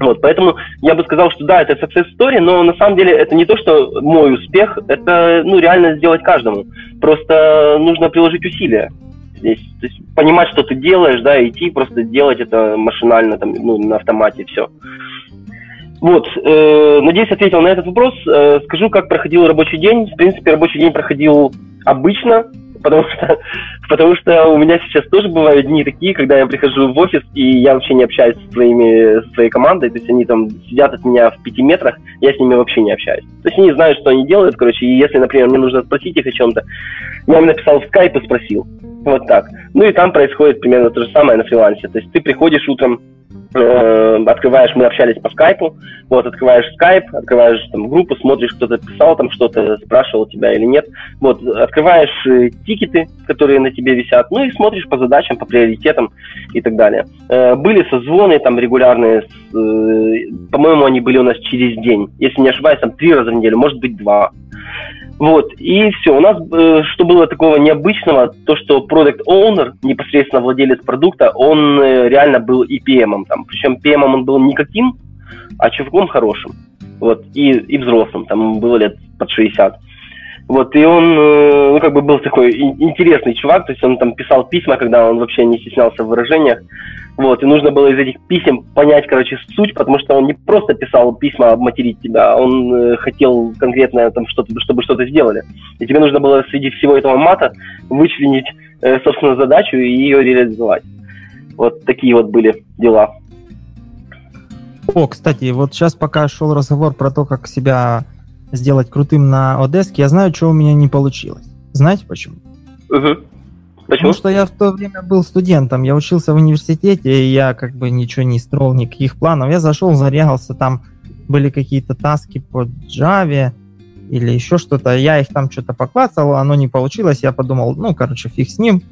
Вот, поэтому я бы сказал, что да, это success story, но на самом деле это не то, что мой успех, это ну, реально сделать каждому. Просто нужно приложить усилия здесь. То есть понимать, что ты делаешь, да, идти, просто делать это машинально, там, ну, на автомате, все. Вот, э, надеюсь, ответил на этот вопрос. Э, скажу, как проходил рабочий день. В принципе, рабочий день проходил обычно потому что, *laughs* потому что у меня сейчас тоже бывают дни такие, когда я прихожу в офис, и я вообще не общаюсь со, своими, со своей командой, то есть они там сидят от меня в пяти метрах, я с ними вообще не общаюсь. То есть они знают, что они делают, короче, и если, например, мне нужно спросить их о чем-то, я им написал в скайп и спросил. Вот так. Ну и там происходит примерно то же самое на фрилансе. То есть ты приходишь утром, открываешь, мы общались по скайпу, вот, открываешь скайп, открываешь там группу, смотришь, кто-то писал там что-то, спрашивал тебя или нет, вот, открываешь э, тикеты, которые на тебе висят, ну и смотришь по задачам, по приоритетам и так далее. Э, были созвоны там регулярные, э, по-моему, они были у нас через день, если не ошибаюсь, там три раза в неделю, может быть, два. Вот, и все. У нас, э, что было такого необычного, то, что продукт owner, непосредственно владелец продукта, он э, реально был и PM. Там. Причем PM он был никаким, а чуваком хорошим. Вот, и, и взрослым, там было лет под 60. Вот, и он, э, ну, как бы был такой интересный чувак, то есть он там писал письма, когда он вообще не стеснялся в выражениях. Вот, и нужно было из этих писем понять, короче, суть, потому что он не просто писал письма обматерить тебя, он э, хотел конкретно там что-то, чтобы что-то сделали. И тебе нужно было среди всего этого мата вычленить, э, собственно, задачу и ее реализовать. Вот такие вот были дела. О, кстати, вот сейчас пока шел разговор про то, как себя сделать крутым на Одеске, я знаю, что у меня не получилось. Знаете почему? Угу. Почему? Потому что я в то время был студентом, я учился в университете, и я как бы ничего не строил, никаких планов. Я зашел, зарегался, там были какие-то таски по Java или еще что-то. Я их там что-то поклацал, оно не получилось. Я подумал, ну, короче, фиг с ним.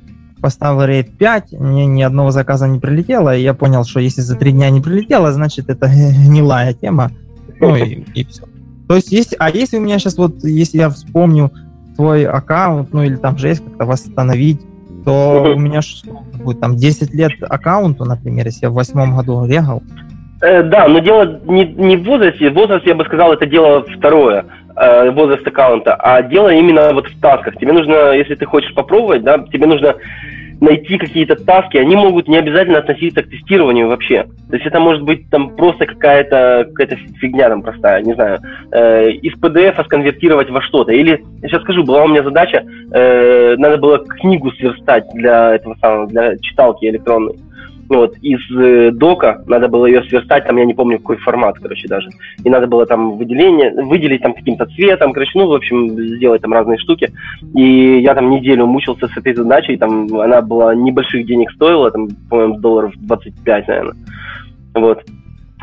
Поставил рейд 5, мне ни одного заказа не прилетело, и я понял, что если за три дня не прилетело, значит, это *laughs* гнилая тема. Ну и, и все. То есть, есть, а если у меня сейчас вот, если я вспомню свой аккаунт, ну или там же есть как-то восстановить, то у меня что будет там 10 лет аккаунту, например, если я в восьмом году регал. Э, да, но дело не, не в возрасте. Возраст, я бы сказал, это дело второе, э, возраст аккаунта, а дело именно вот в тасках. Тебе нужно, если ты хочешь попробовать, да, тебе нужно найти какие-то таски, они могут не обязательно относиться к тестированию вообще. То есть это может быть там просто какая-то какая фигня там простая, не знаю, э, из PDF сконвертировать во что-то. Или, я сейчас скажу, была у меня задача, э, надо было книгу сверстать для этого самого, для читалки электронной. Вот, из э, дока, надо было ее сверстать, там, я не помню, какой формат, короче, даже, и надо было там выделение, выделить там каким-то цветом, короче, ну, в общем, сделать там разные штуки, и я там неделю мучился с этой задачей, там, она была небольших денег стоила, там, по-моему, долларов 25, наверное, вот,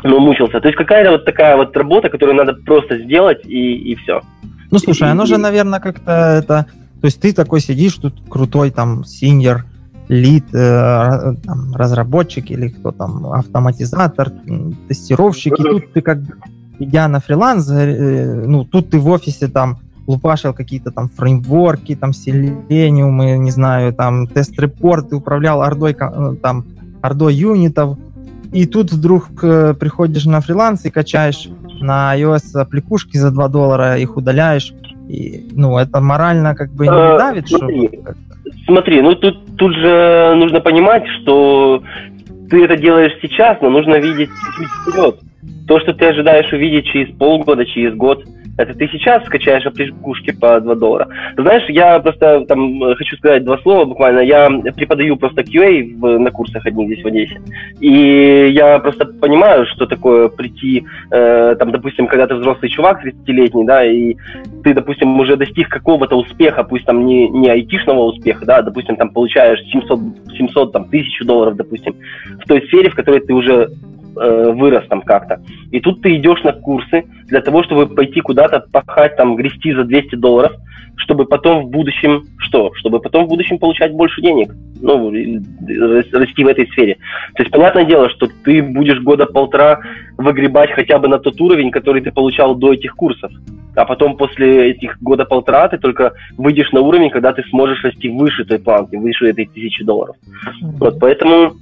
но мучился, то есть какая-то вот такая вот работа, которую надо просто сделать, и, и все. Ну, слушай, и, оно и... же, наверное, как-то это, то есть ты такой сидишь тут крутой там синьор, лид, э, там, разработчик или кто там, автоматизатор, тестировщик, и тут ты как идя на фриланс, э, ну, тут ты в офисе там лупашил какие-то там фреймворки, там селениумы, не знаю, там тест-репорты, управлял ордой, э, там, ордой юнитов, и тут вдруг э, приходишь на фриланс и качаешь на iOS аппликушки за 2 доллара, их удаляешь, и, ну, это морально как бы не давит, что Смотри, ну тут, тут же нужно понимать, что ты это делаешь сейчас, но нужно видеть чуть вперед. То, что ты ожидаешь увидеть через полгода, через год – это ты сейчас скачаешь аппликушки по 2 доллара. Знаешь, я просто там хочу сказать два слова буквально. Я преподаю просто QA в, на курсах одних здесь в Одессе. И я просто понимаю, что такое прийти, э, там, допустим, когда ты взрослый чувак, 30-летний, да, и ты, допустим, уже достиг какого-то успеха, пусть там не, не айтишного успеха, да, допустим, там получаешь 700, 700 там, тысячу долларов, допустим, в той сфере, в которой ты уже э, вырос там как-то. И тут ты идешь на курсы для того, чтобы пойти куда-то пахать, там, грести за 200 долларов, чтобы потом в будущем что? Чтобы потом в будущем получать больше денег, ну, расти в этой сфере. То есть, понятное дело, что ты будешь года полтора выгребать хотя бы на тот уровень, который ты получал до этих курсов. А потом после этих года полтора ты только выйдешь на уровень, когда ты сможешь расти выше той планки, выше этой тысячи долларов. Вот, поэтому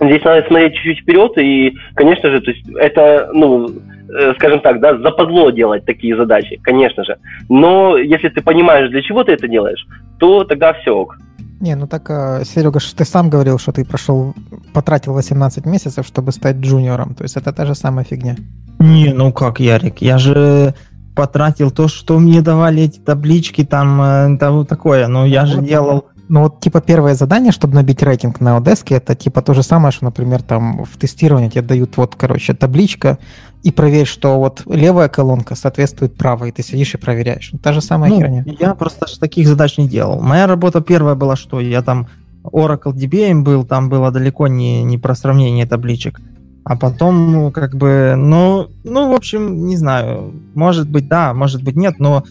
Здесь надо смотреть чуть-чуть вперед, и, конечно же, то есть это, ну, э, скажем так, да, западло делать такие задачи, конечно же. Но если ты понимаешь, для чего ты это делаешь, то тогда все ок. Не, ну так, э, Серега, ты сам говорил, что ты прошел, потратил 18 месяцев, чтобы стать джуниором. То есть это та же самая фигня. Не, ну как, Ярик, я же потратил то, что мне давали эти таблички, там, э, того такое. Но я же делал ну вот типа первое задание, чтобы набить рейтинг на Odesk, это типа то же самое, что, например, там в тестировании тебе дают вот, короче, табличка, и проверь, что вот левая колонка соответствует правой, и ты сидишь и проверяешь. Та же самая ну, херня. Я просто таких задач не делал. Моя работа первая была, что я там Oracle DBA был, там было далеко не, не про сравнение табличек. А потом, ну, как бы, ну, ну, в общем, не знаю, может быть, да, может быть, нет, но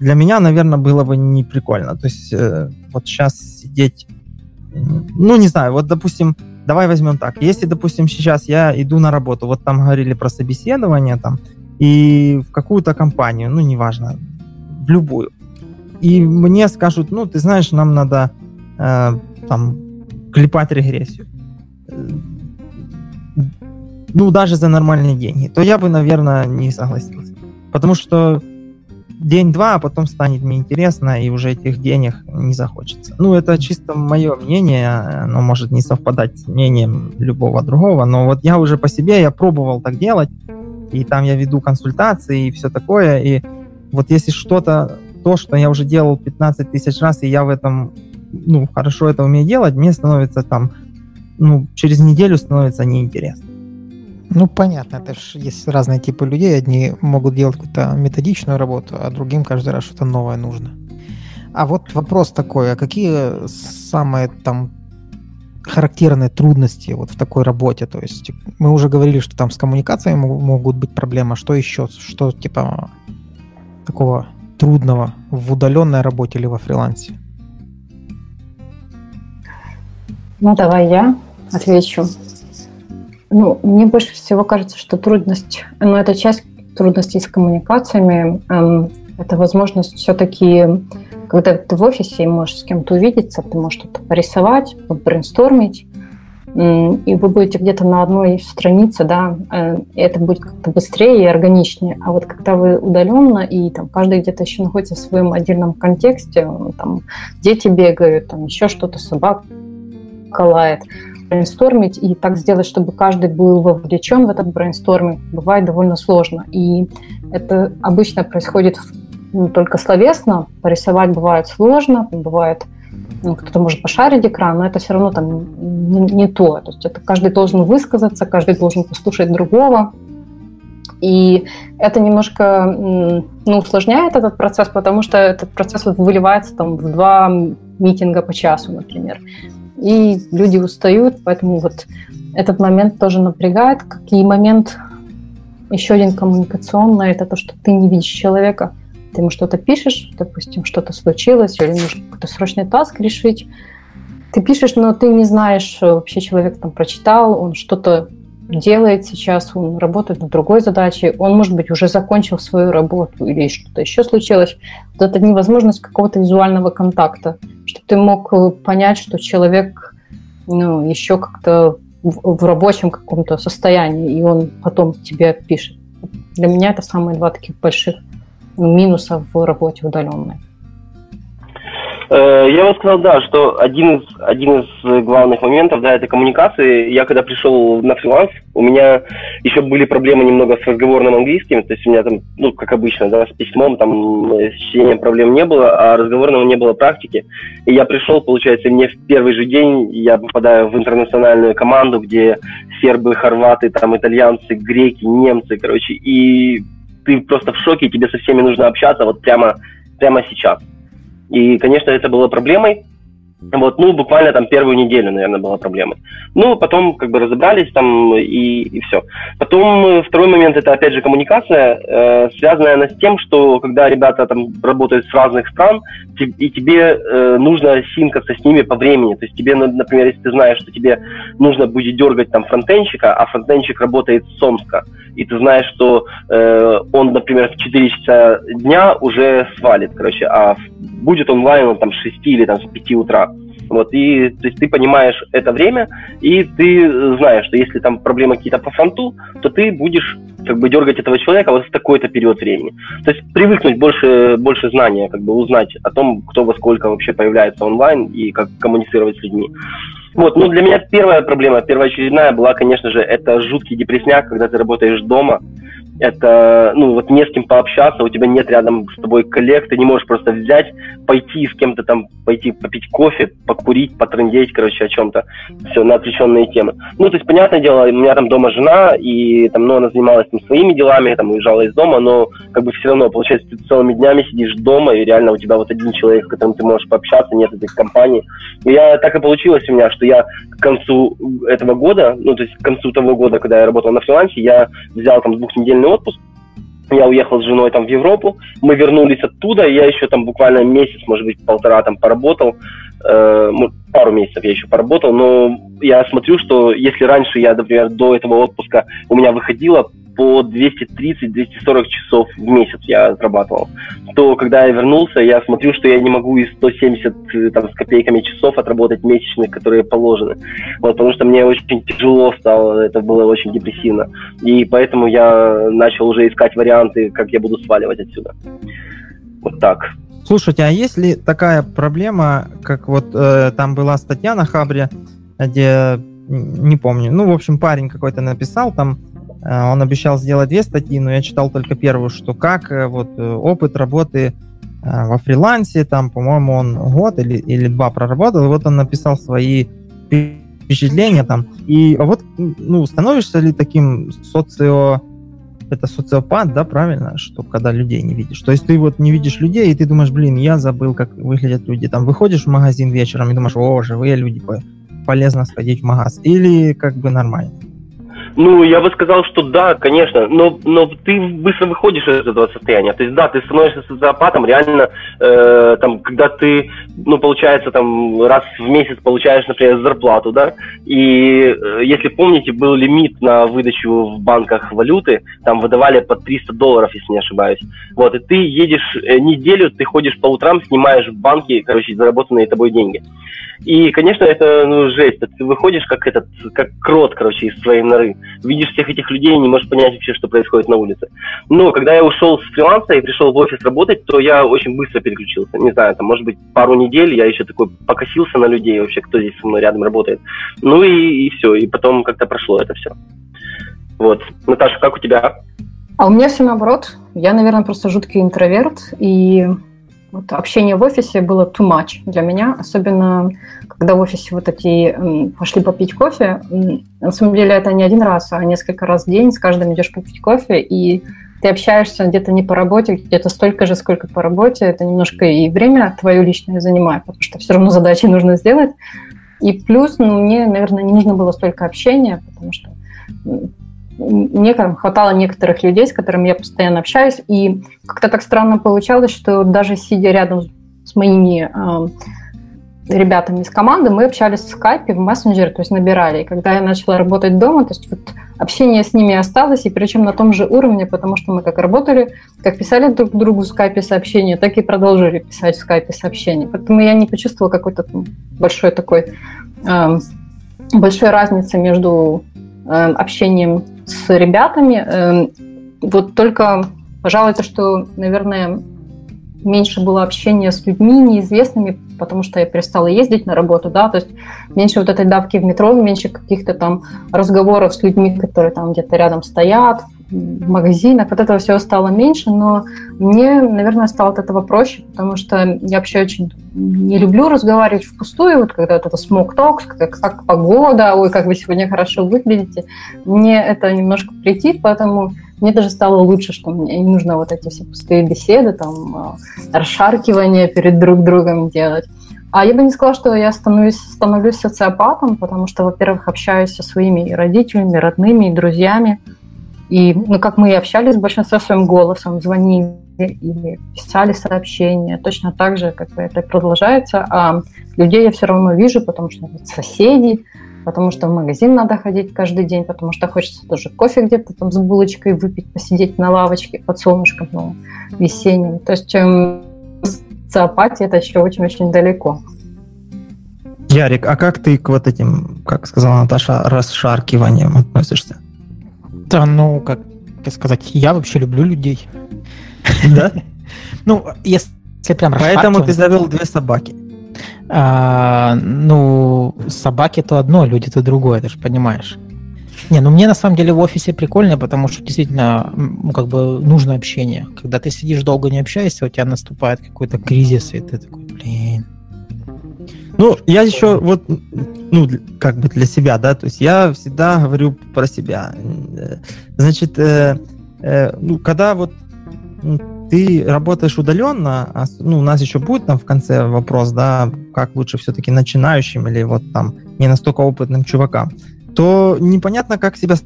для меня, наверное, было бы не прикольно. То есть э, вот сейчас сидеть, ну, не знаю, вот, допустим, давай возьмем так. Если, допустим, сейчас я иду на работу, вот там говорили про собеседование там, и в какую-то компанию, ну, неважно, в любую, и мне скажут, ну, ты знаешь, нам надо э, там клепать регрессию. Ну, даже за нормальные деньги, то я бы, наверное, не согласился. Потому что день-два, а потом станет мне интересно, и уже этих денег не захочется. Ну, это чисто мое мнение, оно может не совпадать с мнением любого другого, но вот я уже по себе, я пробовал так делать, и там я веду консультации и все такое, и вот если что-то, то, что я уже делал 15 тысяч раз, и я в этом, ну, хорошо это умею делать, мне становится там, ну, через неделю становится неинтересно. Ну, понятно, это же есть разные типы людей. Одни могут делать какую-то методичную работу, а другим каждый раз что-то новое нужно. А вот вопрос такой, а какие самые там характерные трудности вот в такой работе? То есть мы уже говорили, что там с коммуникациями могут быть проблемы. Что еще? Что типа такого трудного в удаленной работе или во фрилансе? Ну, давай я отвечу. Ну, мне больше всего кажется, что трудность, ну, это часть трудностей с коммуникациями, эм, это возможность все-таки, когда ты в офисе и можешь с кем-то увидеться, ты можешь что-то порисовать, брейнстормить, и вы будете где-то на одной странице, да, э, и это будет как-то быстрее и органичнее. А вот когда вы удаленно, и там каждый где-то еще находится в своем отдельном контексте, там дети бегают, там еще что-то, собака лает, брейнстормить и так сделать, чтобы каждый был вовлечен в этот брейнсторминг, бывает довольно сложно. И это обычно происходит ну, только словесно. Порисовать бывает сложно, бывает ну, кто-то может пошарить экран, но это все равно там не, не то. То есть это каждый должен высказаться, каждый должен послушать другого. И это немножко ну, усложняет этот процесс, потому что этот процесс вот выливается там, в два митинга по часу, например. И люди устают, поэтому вот этот момент тоже напрягает. Какие момент еще один коммуникационный, это то, что ты не видишь человека, ты ему что-то пишешь, допустим, что-то случилось, или нужно какой-то срочный таск решить. Ты пишешь, но ты не знаешь, вообще человек там прочитал, он что-то делает сейчас, он работает над другой задачей, он, может быть, уже закончил свою работу или что-то еще случилось. Вот это невозможность какого-то визуального контакта, чтобы ты мог э, понять, что человек ну, еще как-то в, в рабочем каком-то состоянии, и он потом тебе пишет. Для меня это самые два таких больших минуса в работе удаленной. Э, я бы сказал, да, что один из, один из главных моментов, да, это коммуникации. Я когда пришел на фриланс, у меня еще были проблемы немного с разговорным английским, то есть у меня там, ну, как обычно, да, с письмом, там, с чтением проблем не было, а разговорного не было практики. И я пришел, получается, мне в первый же день я попадаю в интернациональную команду, где сербы, хорваты, там, итальянцы, греки, немцы, короче, и ты просто в шоке, тебе со всеми нужно общаться вот прямо, прямо сейчас. И, конечно, это было проблемой. Вот, ну, буквально там первую неделю, наверное, была проблемой. Ну, потом как бы разобрались там и, и все. Потом э, второй момент это опять же коммуникация, э, связанная она с тем, что когда ребята там работают с разных стран, и тебе э, нужно синкаться с ними по времени. То есть тебе, например, если ты знаешь, что тебе нужно будет дергать там фронтенщика, а фронтенщик работает с Омска, и ты знаешь, что э, он, например, в 4 часа дня уже свалит, короче, а будет онлайн он там с 6 или там с 5 утра. Вот, и то есть ты понимаешь это время, и ты знаешь, что если там проблемы какие-то по фронту, то ты будешь как бы дергать этого человека вот в такой-то период времени. То есть привыкнуть больше, больше знания, как бы узнать о том, кто во сколько вообще появляется онлайн и как коммуницировать с людьми. Вот, ну для меня первая проблема, первоочередная была, конечно же, это жуткий депрессняк, когда ты работаешь дома, это, ну, вот не с кем пообщаться, у тебя нет рядом с тобой коллег, ты не можешь просто взять, пойти с кем-то там, пойти попить кофе, покурить, потрындеть, короче, о чем-то, все, на отвлеченные темы. Ну, то есть, понятное дело, у меня там дома жена, и там, ну, она занималась там своими делами, там, уезжала из дома, но, как бы, все равно, получается, ты целыми днями сидишь дома, и реально у тебя вот один человек, с которым ты можешь пообщаться, нет этой компании. И я, так и получилось у меня, что я к концу этого года, ну, то есть, к концу того года, когда я работал на фрилансе, я взял там двухнедельный отпуск, я уехал с женой там в Европу, мы вернулись оттуда, я еще там буквально месяц, может быть, полтора там поработал, э, пару месяцев я еще поработал, но я смотрю, что если раньше я, например, до этого отпуска у меня выходило по 230-240 часов в месяц я отрабатывал, то когда я вернулся, я смотрю, что я не могу из 170 э, там, с копейками часов отработать месячных, которые положены. Вот, потому что мне очень тяжело стало, это было очень депрессивно. И поэтому я начал уже искать варианты, как я буду сваливать отсюда. Вот так. Слушайте, а есть ли такая проблема, как вот э, там была статья на Хабре, где, не помню, ну, в общем, парень какой-то написал там, Э, он обещал сделать две статьи, но я читал только первую, что как э, вот э, опыт работы во фрилансе, там, по-моему, он год или, или два проработал, вот он написал свои впечатления там. И вот, ну, становишься ли таким социо... Это социопат, да, правильно, что когда людей не видишь. То есть ты вот не видишь людей, и ты думаешь, блин, я забыл, как выглядят люди. Там выходишь в магазин вечером и думаешь, о, живые люди, полезно сходить в магаз. Или как бы нормально. Ну, я бы сказал, что да, конечно, но, но ты быстро выходишь из этого состояния. То есть, да, ты становишься социопатом, реально, э, там, когда ты, ну, получается, там, раз в месяц получаешь, например, зарплату, да, и э, если помните, был лимит на выдачу в банках валюты, там выдавали по 300 долларов, если не ошибаюсь. Вот, и ты едешь э, неделю, ты ходишь по утрам, снимаешь в банке, короче, заработанные тобой деньги. И, конечно, это ну, жесть. Ты выходишь как этот, как крот, короче, из своей норы. Видишь всех этих людей, не можешь понять вообще, что происходит на улице. Но когда я ушел с фриланса и пришел в офис работать, то я очень быстро переключился. Не знаю, там, может быть, пару недель я еще такой покосился на людей вообще, кто здесь со мной рядом работает. Ну и, и все. И потом как-то прошло это все. Вот. Наташа, как у тебя? А у меня все наоборот. Я, наверное, просто жуткий интроверт. И вот общение в офисе было too much для меня, особенно когда в офисе вот эти пошли попить кофе. На самом деле это не один раз, а несколько раз в день, с каждым идешь попить кофе, и ты общаешься где-то не по работе, где-то столько же, сколько по работе. Это немножко и время твое личное занимает, потому что все равно задачи нужно сделать. И плюс, ну, мне, наверное, не нужно было столько общения, потому что мне хватало некоторых людей, с которыми я постоянно общаюсь, и как-то так странно получалось, что даже сидя рядом с моими э, ребятами из команды, мы общались в скайпе, в мессенджере, то есть набирали. И когда я начала работать дома, то есть вот общение с ними осталось, и причем на том же уровне, потому что мы как работали, как писали друг другу в скайпе сообщения, так и продолжили писать в скайпе сообщения. Поэтому я не почувствовала какой-то большой такой э, большой разницы между общением с ребятами. Э, вот только, пожалуй, то, что, наверное, меньше было общения с людьми неизвестными, потому что я перестала ездить на работу, да, то есть меньше вот этой давки в метро, меньше каких-то там разговоров с людьми, которые там где-то рядом стоят, в магазинах, вот этого всего стало меньше, но мне, наверное, стало от этого проще, потому что я вообще очень не люблю разговаривать впустую, вот когда вот это смог токс, как, как погода, ой, как вы сегодня хорошо выглядите, мне это немножко прийти, поэтому мне даже стало лучше, что мне не нужно вот эти все пустые беседы, там, а, расшаркивания перед друг другом делать. А я бы не сказала, что я становлюсь, становлюсь социопатом, потому что, во-первых, общаюсь со своими родителями, родными, и друзьями. И, ну, как мы и общались, большинство своим голосом, звонили или писали сообщения, точно так же, как бы это продолжается. А людей я все равно вижу, потому что это соседи, потому что в магазин надо ходить каждый день, потому что хочется тоже кофе где-то там с булочкой выпить, посидеть на лавочке под солнышком, ну, весенним. То есть эм, социопатия это еще очень-очень далеко. Ярик, а как ты к вот этим, как сказала Наташа, расшаркиваниям относишься? Да, ну, как сказать, я вообще люблю людей. Да? *laughs* Ну, если прям Поэтому ты завел две собаки. А, ну, собаки то одно, люди то другое, ты же понимаешь. Не, ну мне на самом деле в офисе прикольно, потому что действительно, ну, как бы нужно общение. Когда ты сидишь долго не общаешься, у тебя наступает какой-то кризис, и ты такой, блин. Ну, я еще вот, ну, как бы для себя, да, то есть я всегда говорю про себя. Значит, э, э, ну, когда вот ты работаешь удаленно, а, ну, у нас еще будет там в конце вопрос, да, как лучше все-таки начинающим или вот там не настолько опытным чувакам, то непонятно, как себя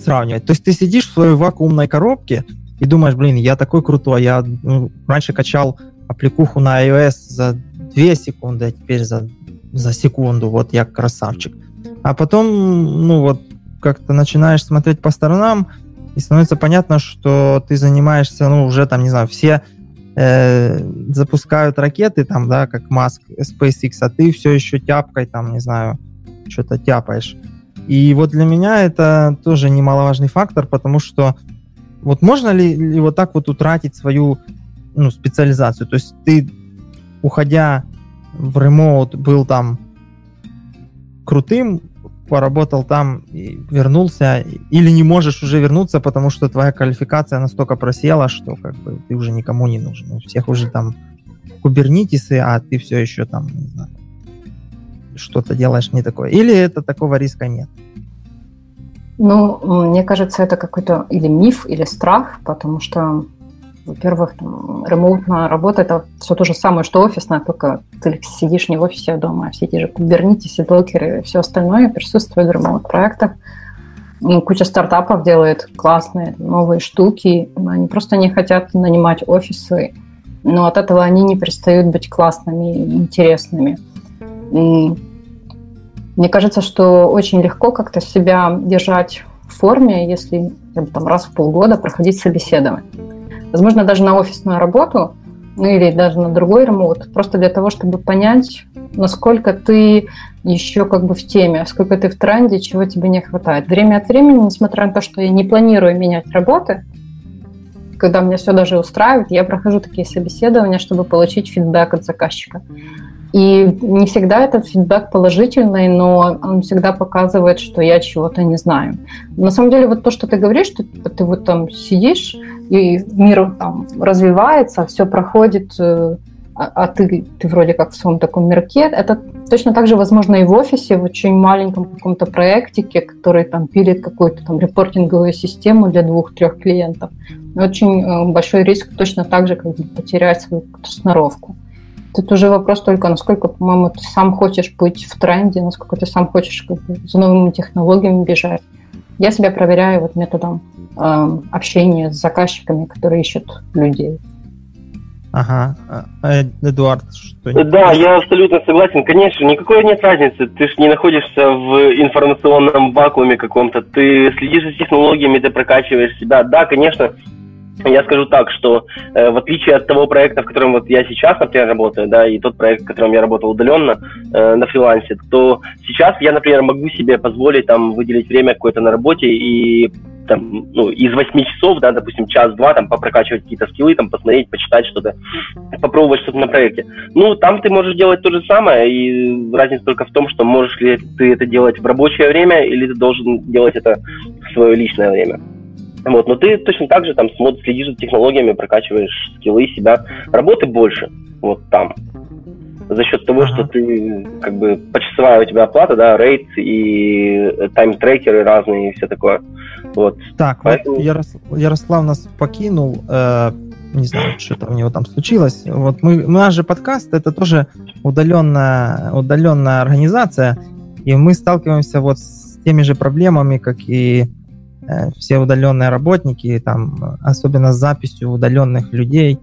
сравнивать. То есть ты сидишь в своей вакуумной коробке и думаешь, блин, я такой крутой, я ну, раньше качал аппликуху на iOS за 2 секунды, а теперь за, за секунду, вот я красавчик. А потом, ну вот, как-то начинаешь смотреть по сторонам, и становится понятно, что ты занимаешься, ну, уже там, не знаю, все э, запускают ракеты, там, да, как Маск, SpaceX, а ты все еще тяпкой, там, не знаю, что-то тяпаешь. И вот для меня это тоже немаловажный фактор, потому что вот можно ли, ли вот так вот утратить свою ну, специализацию? То есть ты, уходя в ремоут, был там крутым, поработал там, и вернулся, или не можешь уже вернуться, потому что твоя квалификация настолько просела, что как бы ты уже никому не нужен. У всех уже там кубернетисы, а ты все еще там, не знаю, что-то делаешь не такое. Или это такого риска нет? Ну, мне кажется, это какой-то или миф, или страх, потому что во-первых, там, ремоутная работа – это все то же самое, что офисная, только ты сидишь не в офисе, а дома. А все эти же Kubernetes, докеры и все остальное присутствует в ремоут-проектах. Куча стартапов делает классные новые штуки. Они просто не хотят нанимать офисы, но от этого они не перестают быть классными и интересными. Мне кажется, что очень легко как-то себя держать в форме, если там, раз в полгода проходить собеседование возможно, даже на офисную работу, ну или даже на другой ремонт, просто для того, чтобы понять, насколько ты еще как бы в теме, сколько ты в тренде, чего тебе не хватает. Время от времени, несмотря на то, что я не планирую менять работы, когда меня все даже устраивает, я прохожу такие собеседования, чтобы получить фидбэк от заказчика. И не всегда этот фидбэк положительный, но он всегда показывает, что я чего-то не знаю. На самом деле, вот то, что ты говоришь, что ты вот там сидишь, и мир там развивается, все проходит, э, а, а ты, ты вроде как в своем таком мирке. Это точно так же возможно и в офисе, в очень маленьком каком-то проектике, который там пилит какую-то там репортинговую систему для двух-трех клиентов. Очень э, большой риск точно так же как потерять свою сноровку. Тут уже вопрос только, насколько, по-моему, ты сам хочешь быть в тренде, насколько ты сам хочешь как бы, за новыми технологиями бежать. Я себя проверяю вот методом э, общения с заказчиками, которые ищут людей. Ага. А, Эдуард, что Да, я абсолютно согласен. Конечно, никакой нет разницы. Ты же не находишься в информационном вакууме каком-то. Ты следишь за технологиями, ты прокачиваешь себя. Да, конечно, я скажу так, что э, в отличие от того проекта, в котором вот я сейчас, например, работаю, да, и тот проект, в котором я работал удаленно э, на фрилансе, то сейчас я, например, могу себе позволить там выделить время какое-то на работе и там, ну, из 8 часов, да, допустим, час-два, там, попрокачивать какие-то скиллы, там, посмотреть, почитать что-то, попробовать что-то на проекте. Ну, там ты можешь делать то же самое, и разница только в том, что можешь ли ты это делать в рабочее время, или ты должен делать это в свое личное время. Вот, но ты точно так же там смотришь, следишь за технологиями, прокачиваешь скиллы себя. Работы больше вот там. За счет того, что ты как бы почасовая у тебя оплата, да, рейд и тайм-трекеры разные и все такое. Вот. Так, Поэтому... вот Ярос... Ярослав нас покинул. Э, не знаю, что там у него там случилось. Вот мы, наш же подкаст это тоже удаленная, удаленная организация, и мы сталкиваемся вот с теми же проблемами, как и Э, все удаленные работники, там, особенно с записью удаленных людей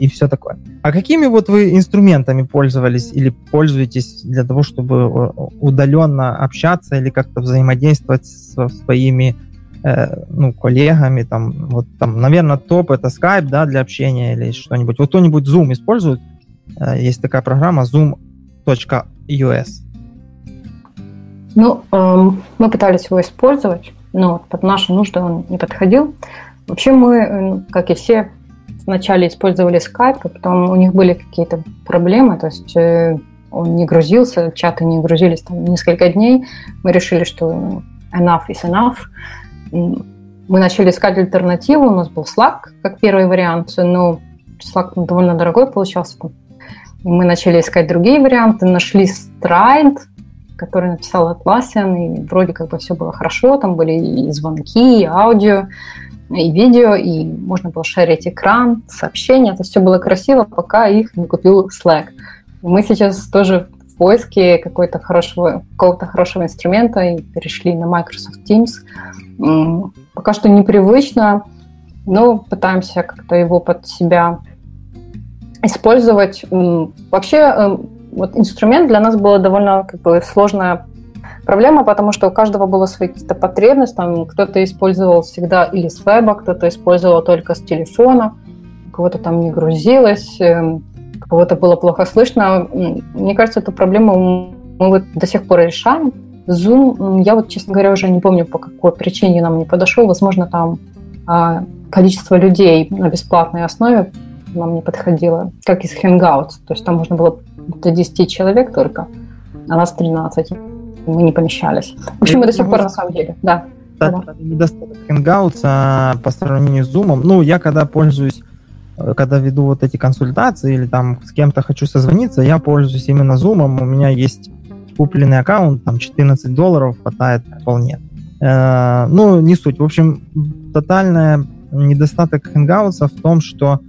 и все такое. А какими вот вы инструментами пользовались или пользуетесь для того, чтобы э, удаленно общаться или как-то взаимодействовать со своими э, ну, коллегами, там, вот там, наверное, топ это Skype, да, для общения или что-нибудь. Вот кто-нибудь Zoom использует? Э, есть такая программа zoom.us. Ну, эм, мы пытались его использовать но под наши нужды он не подходил. Вообще мы, э, как и все, вначале использовали Skype, а потом у них были какие-то проблемы, то есть э, он не грузился, чаты не грузились там несколько дней. Мы решили, что ну, enough is enough. Мы начали искать альтернативу, у нас был Slack как первый вариант, но Slack довольно дорогой получался. И мы начали искать другие варианты, нашли Stride, который написал Atlassian, и вроде как бы все было хорошо, там были и звонки, и аудио, и видео, и можно было шарить экран, сообщения, это все было красиво, пока их не купил Slack. Мы сейчас тоже в поиске какого-то хорошего, какого-то хорошего инструмента и перешли на Microsoft Teams. Пока что непривычно, но пытаемся как-то его под себя использовать. Вообще эм, вот инструмент для нас была довольно как бы, сложная проблема, потому что у каждого было свои какие-то потребности. Там кто-то использовал всегда или с веба, кто-то использовал только с телефона, у кого-то там не грузилось, эм, кого-то было плохо слышно. Мне кажется, эту проблему мы вот до сих пор решаем. Zoom, я вот, честно говоря, уже не помню, по какой причине нам не подошел. Возможно, там а, количество людей на бесплатной основе нам не подходило, как из Hangouts. То есть там можно было до 10 человек только, а нас 13. Мы не помещались. В общем, мы до сих пор на самом деле, да. Недостаток Hangouts по сравнению с Zoom. Ну, я когда пользуюсь э, когда веду вот эти консультации или там с кем-то хочу созвониться, я пользуюсь именно Zoom. У меня есть купленный аккаунт, там 14 долларов хватает вполне. Э, ну, не суть. В общем, тотальный недостаток Hangouts в том, что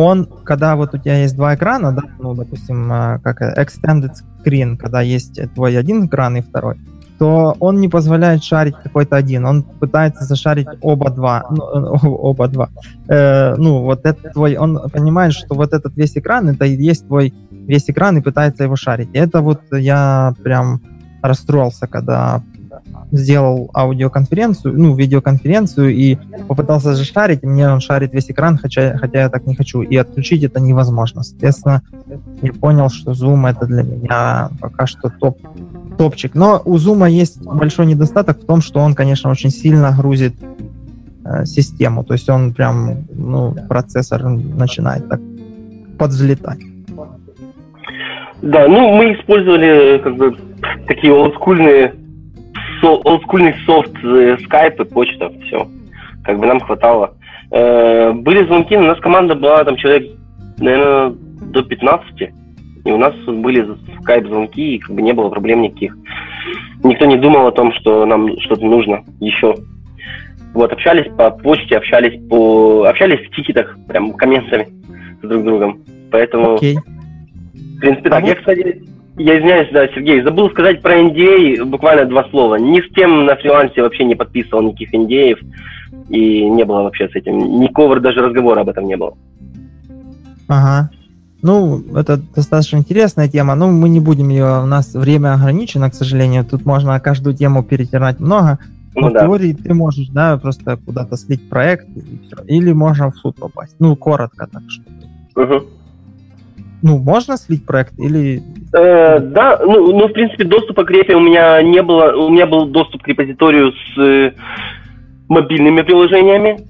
он, когда вот у тебя есть два экрана, да, ну, допустим, а, как extended screen, когда есть твой один экран и второй, то он не позволяет шарить какой-то один, он пытается зашарить оба два, ну, оба два. Э, ну, вот это твой, он понимает, что вот этот весь экран, это и есть твой весь экран и пытается его шарить. И это вот я прям расстроился, когда сделал аудиоконференцию, ну, видеоконференцию и попытался же шарить, мне он шарит весь экран, хотя, хотя я так не хочу, и отключить это невозможно. Соответственно, я понял, что Zoom это для меня пока что топ, топчик. Но у Zoom есть большой недостаток в том, что он, конечно, очень сильно грузит э, систему, то есть он прям, ну, процессор начинает так подвзлетать. Да, ну мы использовали как бы такие олдскульные олдскульный софт, скайп и почта, все. Как бы нам хватало. Э, были звонки, у нас команда была там человек, наверное, до 15, и у нас были скайп-звонки, и как бы не было проблем никаких. Никто не думал о том, что нам что-то нужно еще. Вот, общались по почте, общались по... общались в тикетах, прям комментами с друг другом. Поэтому... Окей. В принципе, а так. Вот... Я, кстати, я извиняюсь, да, Сергей, забыл сказать про NDA буквально два слова. Ни с кем на фрилансе вообще не подписывал никаких NDA, и не было вообще с этим, никакого даже разговора об этом не было. Ага. Ну, это достаточно интересная тема. Ну, мы не будем ее, у нас время ограничено, к сожалению. Тут можно каждую тему перетирать много. Но ну, в да. теории ты можешь, да, просто куда-то слить проект и все. Или можно в суд попасть. Ну, коротко так что. Угу. Ну, можно слить проект или... Э, да, ну, ну, в принципе, доступа к репе у меня не было. У меня был доступ к репозиторию с э, мобильными приложениями.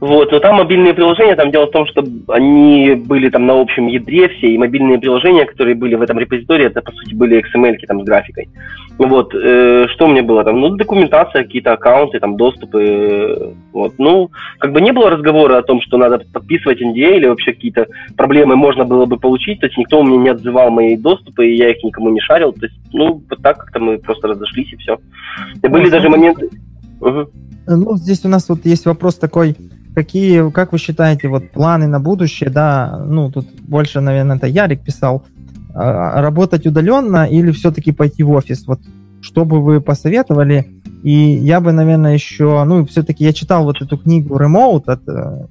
Вот, но там мобильные приложения, там дело в том, что они были там на общем ядре все, и мобильные приложения, которые были в этом репозитории, это по сути были XML там с графикой. Вот, э, что у меня было там? Ну, документация, какие-то аккаунты, там, доступы, э, вот. Ну, как бы не было разговора о том, что надо подписывать NDA или вообще какие-то проблемы можно было бы получить, то есть никто у меня не отзывал мои доступы, и я их никому не шарил, то есть, ну, вот так как-то мы просто разошлись, и все. И были даже моменты... Угу. Ну, здесь у нас вот есть вопрос такой, какие, как вы считаете, вот планы на будущее, да, ну, тут больше, наверное, это Ярик писал, а, работать удаленно или все-таки пойти в офис? Вот что бы вы посоветовали? И я бы, наверное, еще, ну, все-таки я читал вот эту книгу Remote, это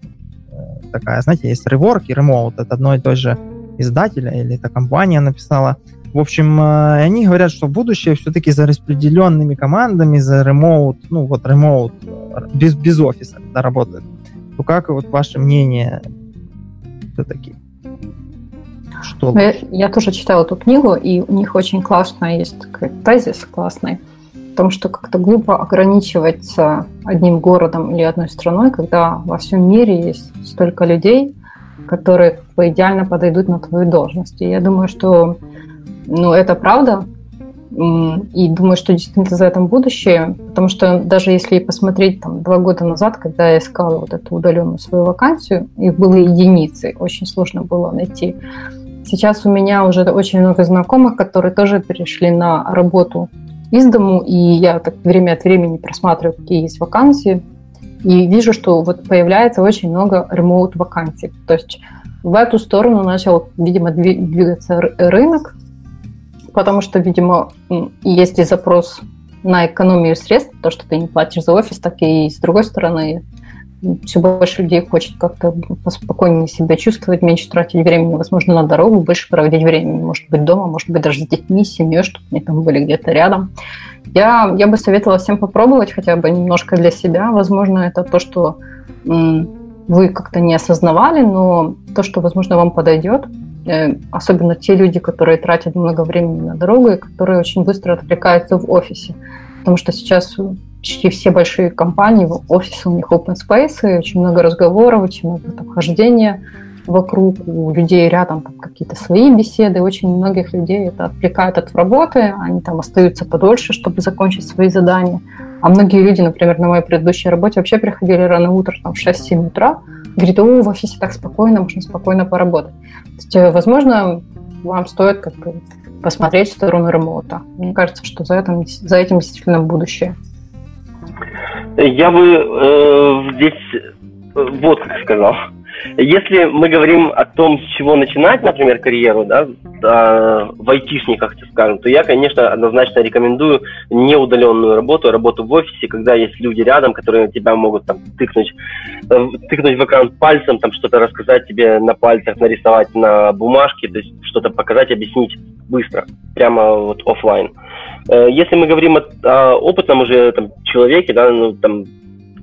э, такая, знаете, есть Rework и Remote, это одно и то же издателя или эта компания написала. В общем, э, они говорят, что будущее все-таки за распределенными командами, за ремоут, ну вот ремоут, без, без офиса, работает то как вот ваше мнение все-таки? Что ну, я, я тоже читала эту книгу, и у них очень классный есть такой тезис классный, о том, что как-то глупо ограничиваться одним городом или одной страной, когда во всем мире есть столько людей, которые идеально подойдут на твою должность. И я думаю, что ну, это правда, и думаю, что действительно за этим будущее, потому что даже если посмотреть там, два года назад, когда я искала вот эту удаленную свою вакансию, их было единицы, очень сложно было найти. Сейчас у меня уже очень много знакомых, которые тоже перешли на работу из дому, и я так время от времени просматриваю, какие есть вакансии, и вижу, что вот появляется очень много ремоут вакансий. То есть в эту сторону начал, видимо, двигаться рынок, потому что, видимо, есть и запрос на экономию средств, то, что ты не платишь за офис, так и с другой стороны все больше людей хочет как-то поспокойнее себя чувствовать, меньше тратить времени, возможно, на дорогу, больше проводить времени, может быть, дома, может быть, даже с детьми, с семьей, чтобы они там были где-то рядом. Я, я бы советовала всем попробовать хотя бы немножко для себя. Возможно, это то, что вы как-то не осознавали, но то, что, возможно, вам подойдет, особенно те люди, которые тратят много времени на дорогу и которые очень быстро отвлекаются в офисе. Потому что сейчас почти все большие компании, офисы у них open space, очень много разговоров, очень много там, хождения вокруг, у людей рядом там какие-то свои беседы, очень многих людей это отвлекает от работы, они там остаются подольше, чтобы закончить свои задания. А многие люди, например, на моей предыдущей работе вообще приходили рано утром, там, в 6-7 утра, говорит, о, в офисе так спокойно, можно спокойно поработать. То есть, э, возможно, вам стоит как бы посмотреть в сторону ремоута. Мне кажется, что за этим, за этим действительно будущее. Я бы э, здесь э, вот как сказал. Если мы говорим о том, с чего начинать, например, карьеру, да, в айтишниках, скажем, то я, конечно, однозначно рекомендую не удаленную работу, работу в офисе, когда есть люди рядом, которые тебя могут там тыкнуть, э, тыкнуть в экран пальцем, там что-то рассказать тебе на пальцах, нарисовать на бумажке, то есть что-то показать, объяснить быстро, прямо вот офлайн. Э, если мы говорим о, о опытном уже там, человеке, да, ну, там,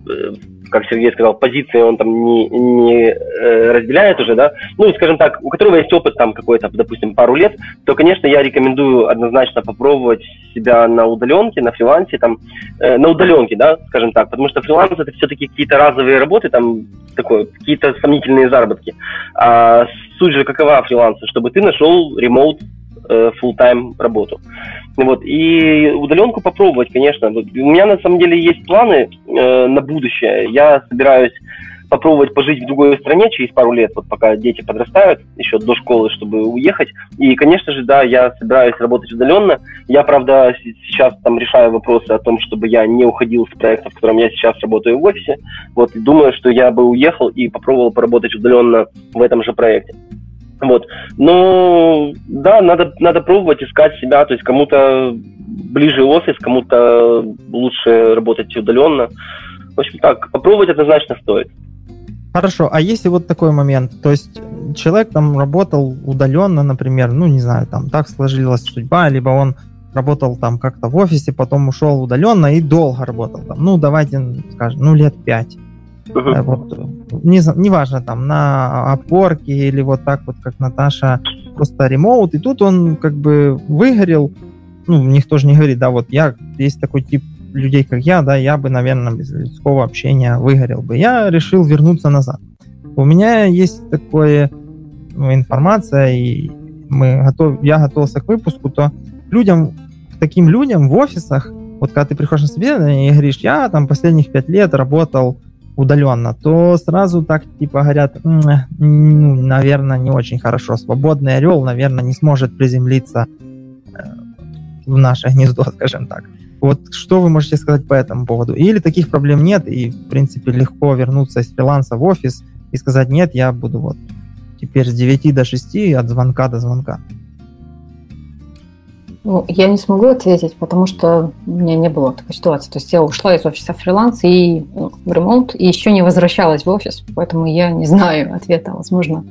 э, как Сергей сказал, позиции он там не, не э, разделяет уже, да, ну, скажем так, у которого есть опыт там какой-то, допустим, пару лет, то, конечно, я рекомендую однозначно попробовать себя на удаленке, на фрилансе, там, э, на удаленке, да, скажем так, потому что фриланс это все-таки какие-то разовые работы, там, такое, какие-то сомнительные заработки. А суть же какова фриланса, чтобы ты нашел ремоут э, full-time работу. Вот. И удаленку попробовать, конечно. У меня на самом деле есть планы э, на будущее. Я собираюсь попробовать пожить в другой стране через пару лет, вот пока дети подрастают, еще до школы, чтобы уехать. И, конечно же, да, я собираюсь работать удаленно. Я, правда, сейчас там решаю вопросы о том, чтобы я не уходил с проекта, в котором я сейчас работаю в офисе. Вот, и думаю, что я бы уехал и попробовал поработать удаленно в этом же проекте. Вот. Но да, надо, надо пробовать искать себя, то есть кому-то ближе офис, кому-то лучше работать удаленно. В общем так, попробовать однозначно стоит. Хорошо, а если вот такой момент, то есть человек там работал удаленно, например, ну не знаю, там так сложилась судьба, либо он работал там как-то в офисе, потом ушел удаленно и долго работал там, ну давайте скажем, ну лет пять. Uh-huh. Вот, не, неважно, там, на опорке или вот так вот, как Наташа, просто ремоут, и тут он как бы выгорел, ну, никто же не говорит, да, вот я, есть такой тип людей, как я, да, я бы, наверное, без людского общения выгорел бы. Я решил вернуться назад. У меня есть такое ну, информация, и мы готов, я готовился к выпуску, то людям, таким людям в офисах, вот когда ты приходишь на собеседование и говоришь, я там последних пять лет работал удаленно, то сразу так типа говорят, ну, наверное, не очень хорошо. Свободный орел, наверное, не сможет приземлиться э, в наше гнездо, *laughs* скажем так. Вот что вы можете сказать по этому поводу? Или таких проблем нет, и, в принципе, легко вернуться из фриланса в офис и сказать, нет, я буду вот теперь с 9 до 6, от звонка до звонка. Ну, я не смогу ответить, потому что у меня не было такой ситуации. То есть я ушла из офиса фриланс и ну, в ремонт, и еще не возвращалась в офис, поэтому я не знаю ответа. Возможно,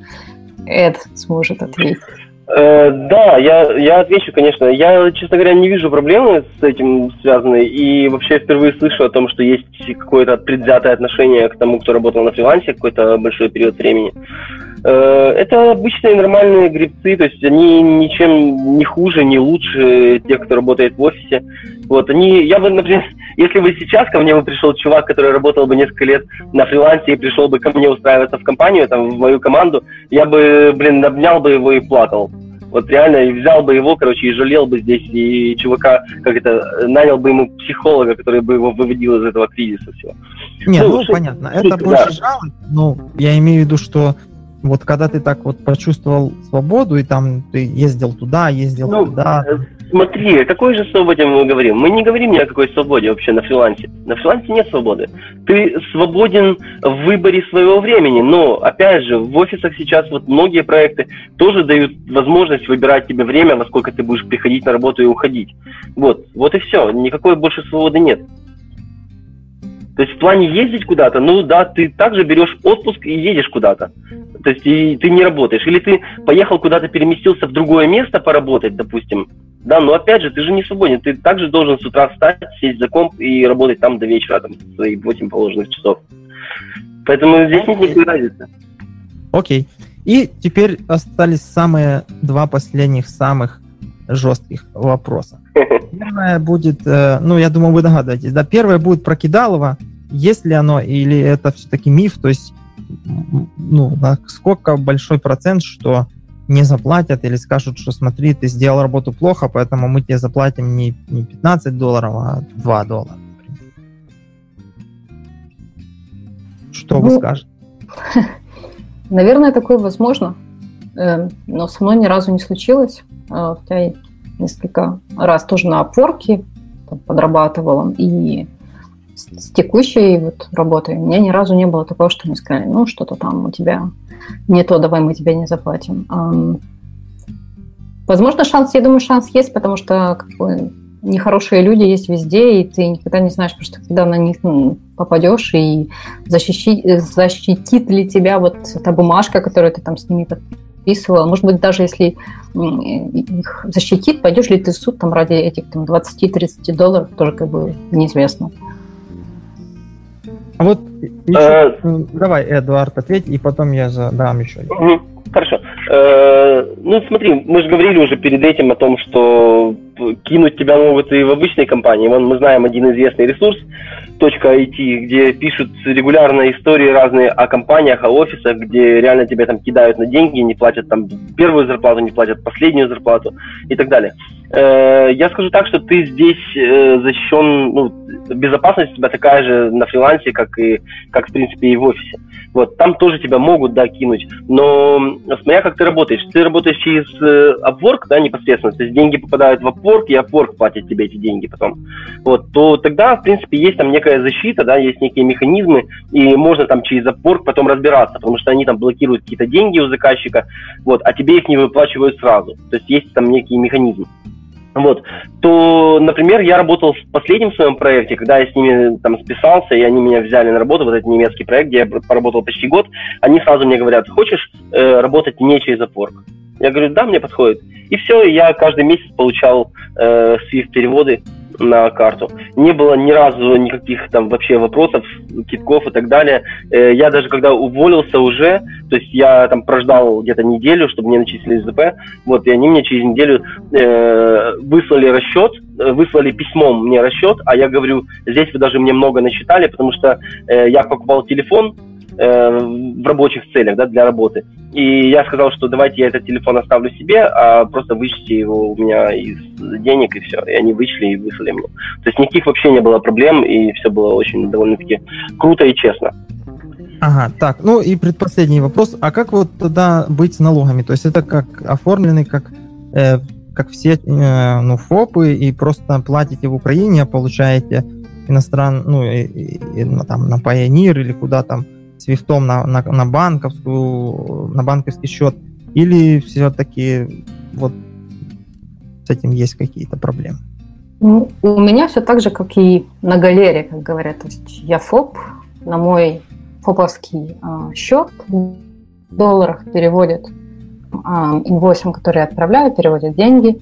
Эд сможет ответить. Э, да, я, я отвечу, конечно. Я, честно говоря, не вижу проблемы с этим связанной. И вообще впервые слышу о том, что есть какое-то предвзятое отношение к тому, кто работал на фрилансе какой-то большой период времени. Это обычные нормальные грибцы, то есть они ничем не хуже, не лучше тех, кто работает в офисе. Вот, они, я бы, например, *laughs* если бы сейчас ко мне бы пришел чувак, который работал бы несколько лет на фрилансе и пришел бы ко мне устраиваться в компанию, там, в мою команду, я бы, блин, обнял бы его и плакал. Вот реально, и взял бы его, короче, и жалел бы здесь, и чувака, как это, нанял бы ему психолога, который бы его выводил из этого кризиса всего. Не, ну, ну понятно, это больше да. жалость, но я имею в виду, что вот когда ты так вот почувствовал свободу, и там ты ездил туда, ездил ну, туда. Э, смотри, о какой же свободе мы говорим? Мы не говорим ни о какой свободе вообще на фрилансе. На фрилансе нет свободы. Ты свободен в выборе своего времени, но, опять же, в офисах сейчас вот многие проекты тоже дают возможность выбирать тебе время, во сколько ты будешь приходить на работу и уходить. Вот, вот и все. Никакой больше свободы нет. То есть в плане ездить куда-то, ну да, ты также берешь отпуск и едешь куда-то. То есть и ты не работаешь. Или ты поехал куда-то, переместился в другое место поработать, допустим. Да, но опять же, ты же не свободен. Ты также должен с утра встать, сесть за комп и работать там до вечера, там, свои 8 положенных часов. Поэтому здесь нет никакой разницы. Окей. И теперь остались самые два последних самых жестких вопроса. *laughs* Первое будет, э, ну, я думаю, вы догадываетесь, да, первое будет про кидалово, есть ли оно или это все-таки миф, то есть, ну, сколько большой процент, что не заплатят или скажут, что смотри, ты сделал работу плохо, поэтому мы тебе заплатим не, не 15 долларов, а 2 доллара. Что ну, вы скажете? *laughs* Наверное, такое возможно, э, но со мной ни разу не случилось. А, хотя я несколько раз тоже на опорке подрабатывала, и с, текущей вот работой у меня ни разу не было такого, что мне сказали, ну, что-то там у тебя не то, давай мы тебе не заплатим. Возможно, шанс, я думаю, шанс есть, потому что как бы, нехорошие люди есть везде, и ты никогда не знаешь, просто когда на них ну, попадешь, и защитит, защитит ли тебя вот та бумажка, которую ты там с ними подписываешь подписывала. Может быть, даже если их защитит, пойдешь ли ты в суд там ради этих там, 20-30 долларов, тоже как бы неизвестно. А вот еще, э, давай, Эдуард, ответь, и потом я задам еще. Хорошо. Э, ну, смотри, мы же говорили уже перед этим о том, что кинуть тебя могут и в обычной компании. Вон мы знаем один известный ресурс, .it, где пишут регулярно истории разные о компаниях, о офисах, где реально тебя там кидают на деньги, не платят там первую зарплату, не платят последнюю зарплату и так далее. Э, я скажу так, что ты здесь э, защищен, ну, безопасность у тебя такая же на фрилансе, как и, как в принципе и в офисе. Вот, там тоже тебя могут, да, кинуть, но смотря как ты работаешь. Ты работаешь через э, Upwork, да, непосредственно, то есть деньги попадают в Upwork, и Upwork платит тебе эти деньги потом. Вот, то тогда, в принципе, есть там некая защита, да, есть некие механизмы, и можно там через Upwork потом разбираться, потому что они там блокируют какие-то деньги у заказчика, вот, а тебе их не выплачивают сразу. То есть есть там некие механизмы вот, то, например, я работал в последнем своем проекте, когда я с ними там списался, и они меня взяли на работу, вот этот немецкий проект, где я поработал почти год, они сразу мне говорят, хочешь э, работать не через Upwork? Я говорю, да, мне подходит. И все, я каждый месяц получал э, SWIFT-переводы на карту. Не было ни разу никаких там вообще вопросов, китков и так далее. Э, я даже когда уволился уже, то есть я там прождал где-то неделю, чтобы мне начислили ЗП, вот, и они мне через неделю э, выслали расчет, э, выслали письмом мне расчет, а я говорю, здесь вы даже мне много насчитали, потому что э, я покупал телефон, Э, в рабочих целях, да, для работы. И я сказал, что давайте я этот телефон оставлю себе, а просто вычтите его у меня из денег, и все. И они вычли и выслали мне. То есть никаких вообще не было проблем, и все было очень довольно-таки круто и честно. Ага, так, ну и предпоследний вопрос. А как вот тогда быть с налогами? То есть это как оформленный, как, э, как все э, ну, ФОПы, и просто платите в Украине, а получаете иностран, ну, и, и, и, там, на Pioneer или куда там, свифтом на, на, на банковскую, на банковский счет, или все-таки вот с этим есть какие-то проблемы? Ну, у меня все так же, как и на галере, как говорят. То есть я ФОП, на мой ФОПовский а, счет в долларах переводят а, инвойсом, который я отправляю, переводят деньги,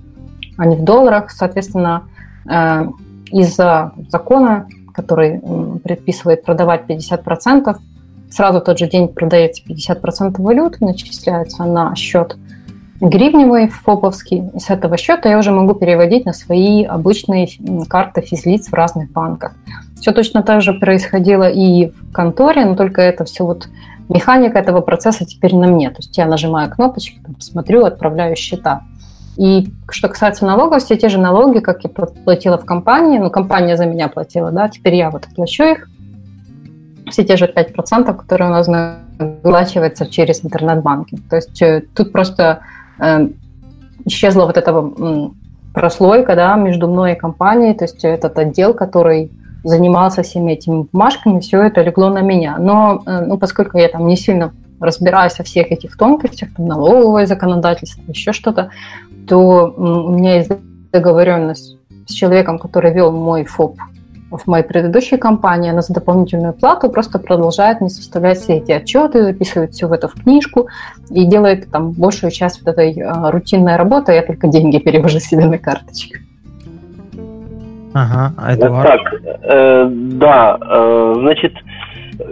они в долларах. Соответственно, а, из-за закона, который предписывает продавать 50%, сразу тот же день продаете 50% валюты, начисляется на счет гривневый, фоповский. И с этого счета я уже могу переводить на свои обычные карты физлиц в разных банках. Все точно так же происходило и в конторе, но только это все вот механика этого процесса теперь на мне. То есть я нажимаю кнопочки, смотрю, отправляю счета. И что касается налогов, все те же налоги, как я платила в компании, ну, компания за меня платила, да, теперь я вот плачу их, все те же 5%, которые у нас выплачиваются через интернет-банки. То есть э, тут просто э, исчезла вот эта прослойка да, между мной и компанией, то есть этот отдел, который занимался всеми этими бумажками, все это легло на меня. Но э, ну, поскольку я там не сильно разбираюсь во всех этих тонкостях, там, налоговое законодательство, еще что-то, то у меня есть договоренность с человеком, который вел мой ФОП в моей предыдущей компании, она за дополнительную плату просто продолжает мне составлять все эти отчеты, записывает все в это в книжку и делает там большую часть вот этой э, рутинной работы, а я только деньги перевожу себе на карточку. Ага, а это вот так, э, да, э, значит,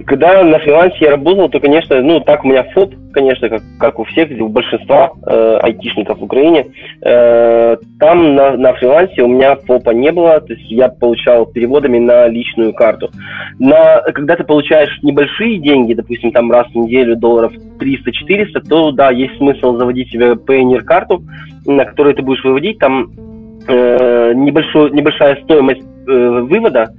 когда на фрилансе я работал, то, конечно, ну, так у меня ФОП, конечно, как, как у всех, у большинства э, айтишников в Украине. Э, там на, на фрилансе у меня ФОПа не было, то есть я получал переводами на личную карту. На, когда ты получаешь небольшие деньги, допустим, там раз в неделю долларов 300-400, то, да, есть смысл заводить себе Payoneer-карту, на которую ты будешь выводить, там э, небольшой, небольшая стоимость э, вывода,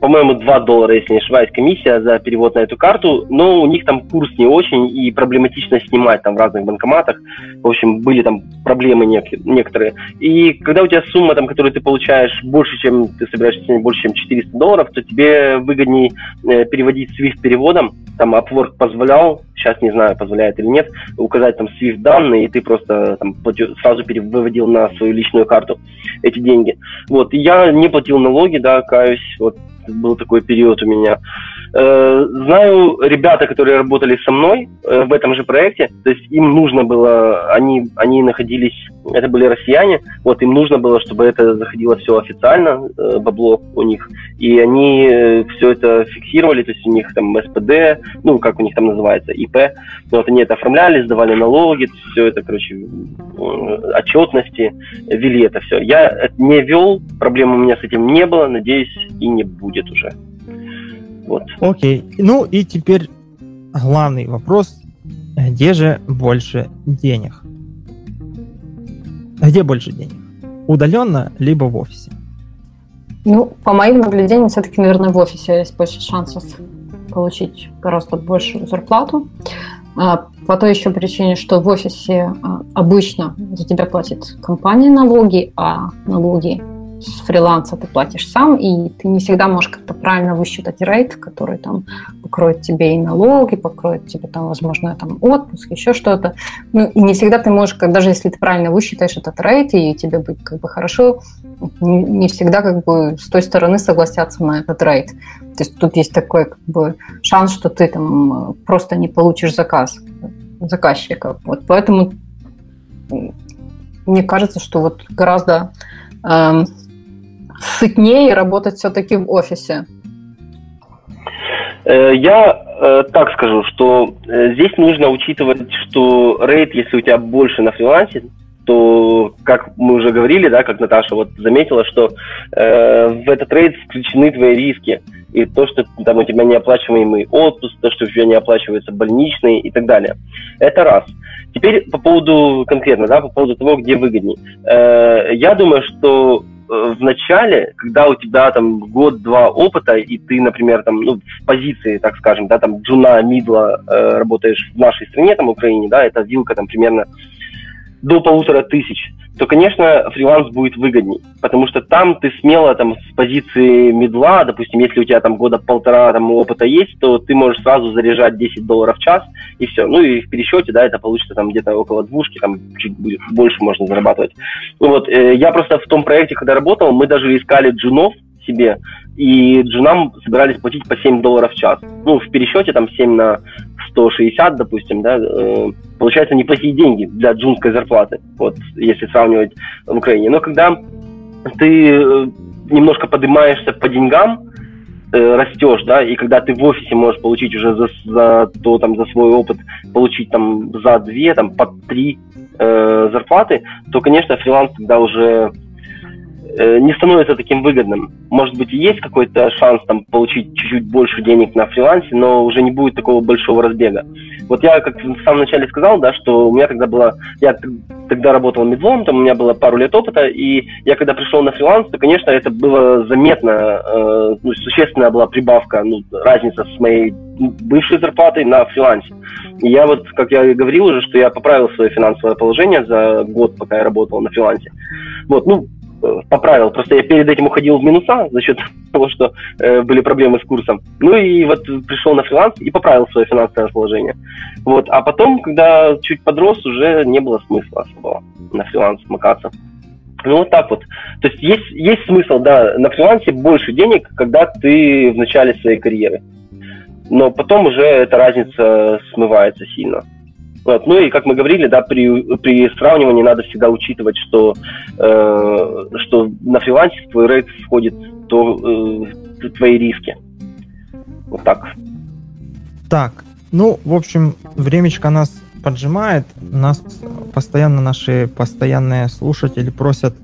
по-моему, 2 доллара, если не ошибаюсь, комиссия за перевод на эту карту, но у них там курс не очень и проблематично снимать там в разных банкоматах. В общем, были там проблемы нек- некоторые. И когда у тебя сумма, там, которую ты получаешь больше, чем ты собираешься снять больше, чем 400 долларов, то тебе выгоднее э, переводить SWIFT переводом. Там Upwork позволял, сейчас не знаю, позволяет или нет, указать там SWIFT данные, и ты просто там платил, сразу выводил на свою личную карту эти деньги. Вот, и я не платил налоги, да, каюсь, вот был такой период у меня. Э, знаю ребята, которые работали со мной э, в этом же проекте, то есть им нужно было, они, они находились, это были россияне, вот им нужно было, чтобы это заходило все официально, э, бабло у них, и они э, все это фиксировали, то есть у них там СПД, ну, как у них там называется, ИП, вот они это оформляли, сдавали налоги, все это, короче, э, отчетности, вели это все. Я не вел, проблем у меня с этим не было, надеюсь, и не будет уже. Вот. Окей. Ну и теперь главный вопрос. Где же больше денег? Где больше денег? Удаленно, либо в офисе? Ну, по моим наблюдениям, все-таки, наверное, в офисе есть больше шансов получить гораздо большую зарплату. А, по той еще причине, что в офисе а, обычно за тебя платит компания налоги, а налоги с фриланса ты платишь сам, и ты не всегда можешь как-то правильно высчитать рейт, который там покроет тебе и налоги, покроет тебе там, возможно, там отпуск, еще что-то. Ну, и не всегда ты можешь, даже если ты правильно высчитаешь этот рейт, и тебе будет как бы хорошо, не, не всегда как бы с той стороны согласятся на этот рейт. То есть тут есть такой как бы шанс, что ты там просто не получишь заказ заказчика. Вот поэтому мне кажется, что вот гораздо эм, сытнее работать все-таки в офисе? Э, я э, так скажу, что э, здесь нужно учитывать, что рейд, если у тебя больше на фрилансе, то, как мы уже говорили, да, как Наташа вот заметила, что э, в этот рейд включены твои риски. И то, что там у тебя неоплачиваемый отпуск, то, что у тебя не оплачивается больничный и так далее. Это раз. Теперь по поводу конкретно, да, по поводу того, где выгоднее. Э, я думаю, что в начале, когда у тебя там год-два опыта, и ты, например, там, ну, в позиции, так скажем, да, там, джуна, мидла э, работаешь в нашей стране, там, Украине, да, это вилка там примерно до полутора тысяч, то, конечно, фриланс будет выгодней, потому что там ты смело там с позиции медла, допустим, если у тебя там года полтора там опыта есть, то ты можешь сразу заряжать 10 долларов в час и все. Ну и в пересчете, да, это получится там где-то около двушки, там чуть больше можно зарабатывать. Ну вот, э, я просто в том проекте, когда работал, мы даже искали джунов себе, и джунам собирались платить по 7 долларов в час. Ну, в пересчете там 7 на 160, допустим, да, э, получается неплохие деньги для джунской зарплаты, вот, если сравнивать в Украине. Но когда ты э, немножко поднимаешься по деньгам, э, растешь, да, и когда ты в офисе можешь получить уже за, за то, там, за свой опыт, получить там за две, там, по три э, зарплаты, то, конечно, фриланс тогда уже не становится таким выгодным. Может быть, есть какой-то шанс там получить чуть-чуть больше денег на фрилансе, но уже не будет такого большого разбега. Вот я, как в самом начале сказал, да, что у меня тогда было, я тогда работал медлом, там у меня было пару лет опыта, и я когда пришел на фриланс, то, конечно, это было заметно, э, ну, существенная была прибавка, ну, разница с моей бывшей зарплатой на фрилансе. И я вот, как я и говорил уже, что я поправил свое финансовое положение за год, пока я работал на фрилансе. Вот, ну, Э, поправил. Просто я перед этим уходил в минуса за счет *laughs* того, что э, были проблемы с курсом. Ну и вот пришел на фриланс и поправил свое финансовое положение. Вот. А потом, когда чуть подрос, уже не было смысла особого на фриланс макаться. Ну вот так вот. То есть есть, есть смысл, да, на фрилансе больше денег, когда ты в начале своей карьеры. Но потом уже эта разница смывается сильно. Вот. Ну и, как мы говорили, да, при, при сравнивании надо всегда учитывать, что, э, что на фрилансе твой рейд входит то, э, твои риски. Вот так. Так, ну, в общем, времечко нас поджимает. Нас постоянно наши постоянные слушатели просят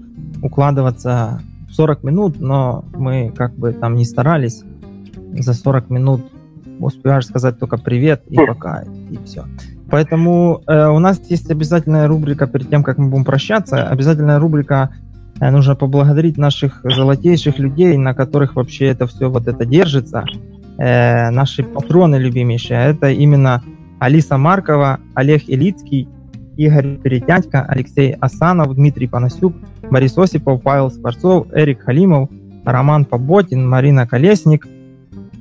укладываться в 40 минут, но мы как бы там не старались. За 40 минут успеваешь сказать только привет и пока, и все. Поэтому э, у нас есть обязательная рубрика перед тем, как мы будем прощаться. Обязательная рубрика э, нужно поблагодарить наших золотейших людей, на которых вообще это все вот это держится. Э, наши патроны любимейшие. Это именно Алиса Маркова, Олег Илицкий, Игорь Перетятько, Алексей Асанов, Дмитрий Панасюк, Борис Осипов, Павел Скворцов, Эрик Халимов, Роман Поботин, Марина Колесник,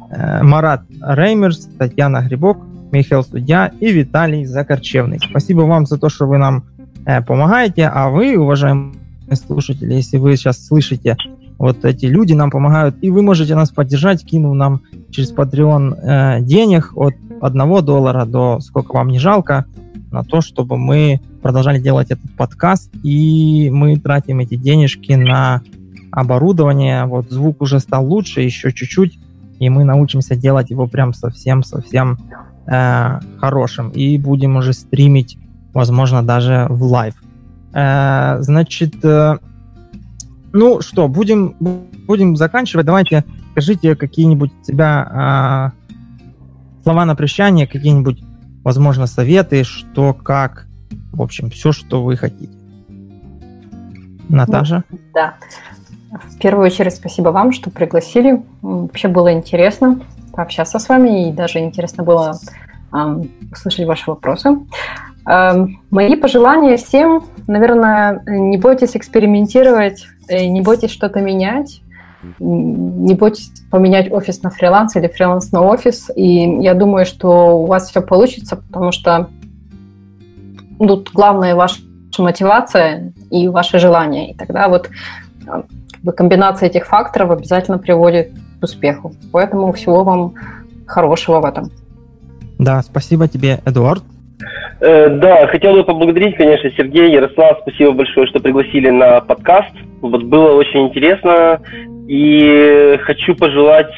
э, Марат Реймерс, Татьяна Грибок, Михаил Судья и Виталий Закорчевный. Спасибо вам за то, что вы нам э, помогаете, а вы, уважаемые слушатели, если вы сейчас слышите, вот эти люди нам помогают, и вы можете нас поддержать, кинув нам через Patreon э, денег от 1 доллара до сколько вам не жалко на то, чтобы мы продолжали делать этот подкаст, и мы тратим эти денежки на оборудование. Вот звук уже стал лучше, еще чуть-чуть, и мы научимся делать его прям совсем-совсем э, хорошим. И будем уже стримить, возможно, даже в live. Э, значит, э, ну что, будем, будем заканчивать. Давайте скажите какие-нибудь себя э, слова на прощание, какие-нибудь, возможно, советы, что, как, в общем, все, что вы хотите. Наташа? Ну, да. В первую очередь спасибо вам, что пригласили. Вообще было интересно пообщаться с вами, и даже интересно было услышать ваши вопросы. Мои пожелания всем, наверное, не бойтесь экспериментировать, э, не бойтесь что-то менять, не бойтесь поменять офис на фриланс или фриланс на офис. И я думаю, что у вас все получится, потому что тут главное ваша мотивация и ваше желание. И тогда вот комбинация этих факторов обязательно приводит к успеху. Поэтому всего вам хорошего в этом. Да, спасибо тебе, Эдуард. Э, да, хотел бы поблагодарить, конечно, Сергея, Ярослав, спасибо большое, что пригласили на подкаст. Вот было очень интересно. И хочу пожелать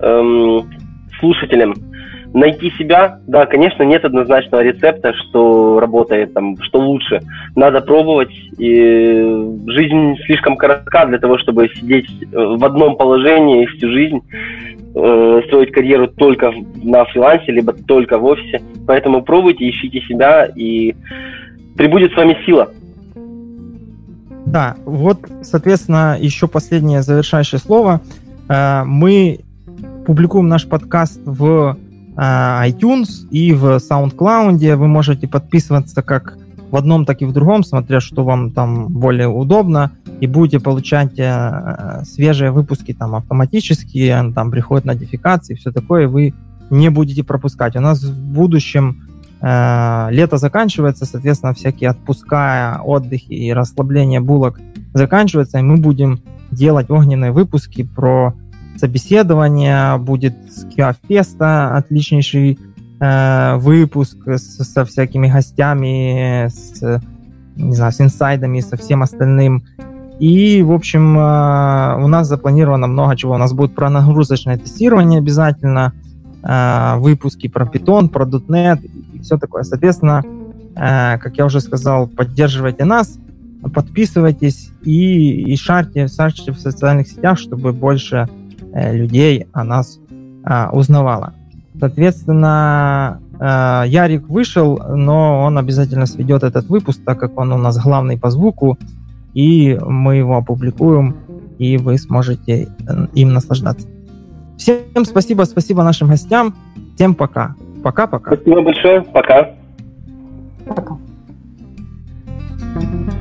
эм, слушателям найти себя. Да, конечно, нет однозначного рецепта, что работает, там, что лучше. Надо пробовать. И жизнь слишком коротка для того, чтобы сидеть э, в одном положении всю жизнь, э, строить карьеру только на фрилансе, либо только в офисе. Поэтому пробуйте, ищите себя, и прибудет с вами сила. Да, вот, соответственно, еще последнее завершающее слово. Э, мы публикуем наш подкаст в iTunes и в SoundCloud. Вы можете подписываться как в одном, так и в другом, смотря что вам там более удобно, и будете получать э, свежие выпуски там автоматически, там приходят нотификации, все такое, вы не будете пропускать. У нас в будущем Э, лето заканчивается, соответственно, всякие отпуска, отдыхи и расслабление булок заканчиваются, и мы будем делать огненные выпуски про собеседование, будет с Феста отличнейший э, выпуск с, со всякими гостями, с, не знаю, с инсайдами, со всем остальным. И, в общем, э, у нас запланировано много чего. У нас будет про нагрузочное тестирование обязательно, э, выпуски про Python, про .NET и все такое. Соответственно, э, как я уже сказал, поддерживайте нас, подписывайтесь и, и шарьте, шарьте в социальных сетях, чтобы больше Э, людей о нас а, узнавала. Соответственно, э, Ярик вышел, но он обязательно сведет этот выпуск, так как он у нас главный по звуку, и мы его опубликуем, и вы сможете э, им наслаждаться. Всем спасибо, спасибо нашим гостям. Всем пока. Пока-пока. Спасибо большое. Пока. Пока.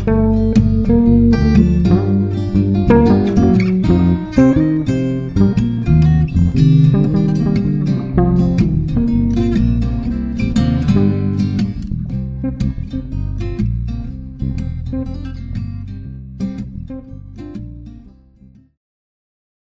thank you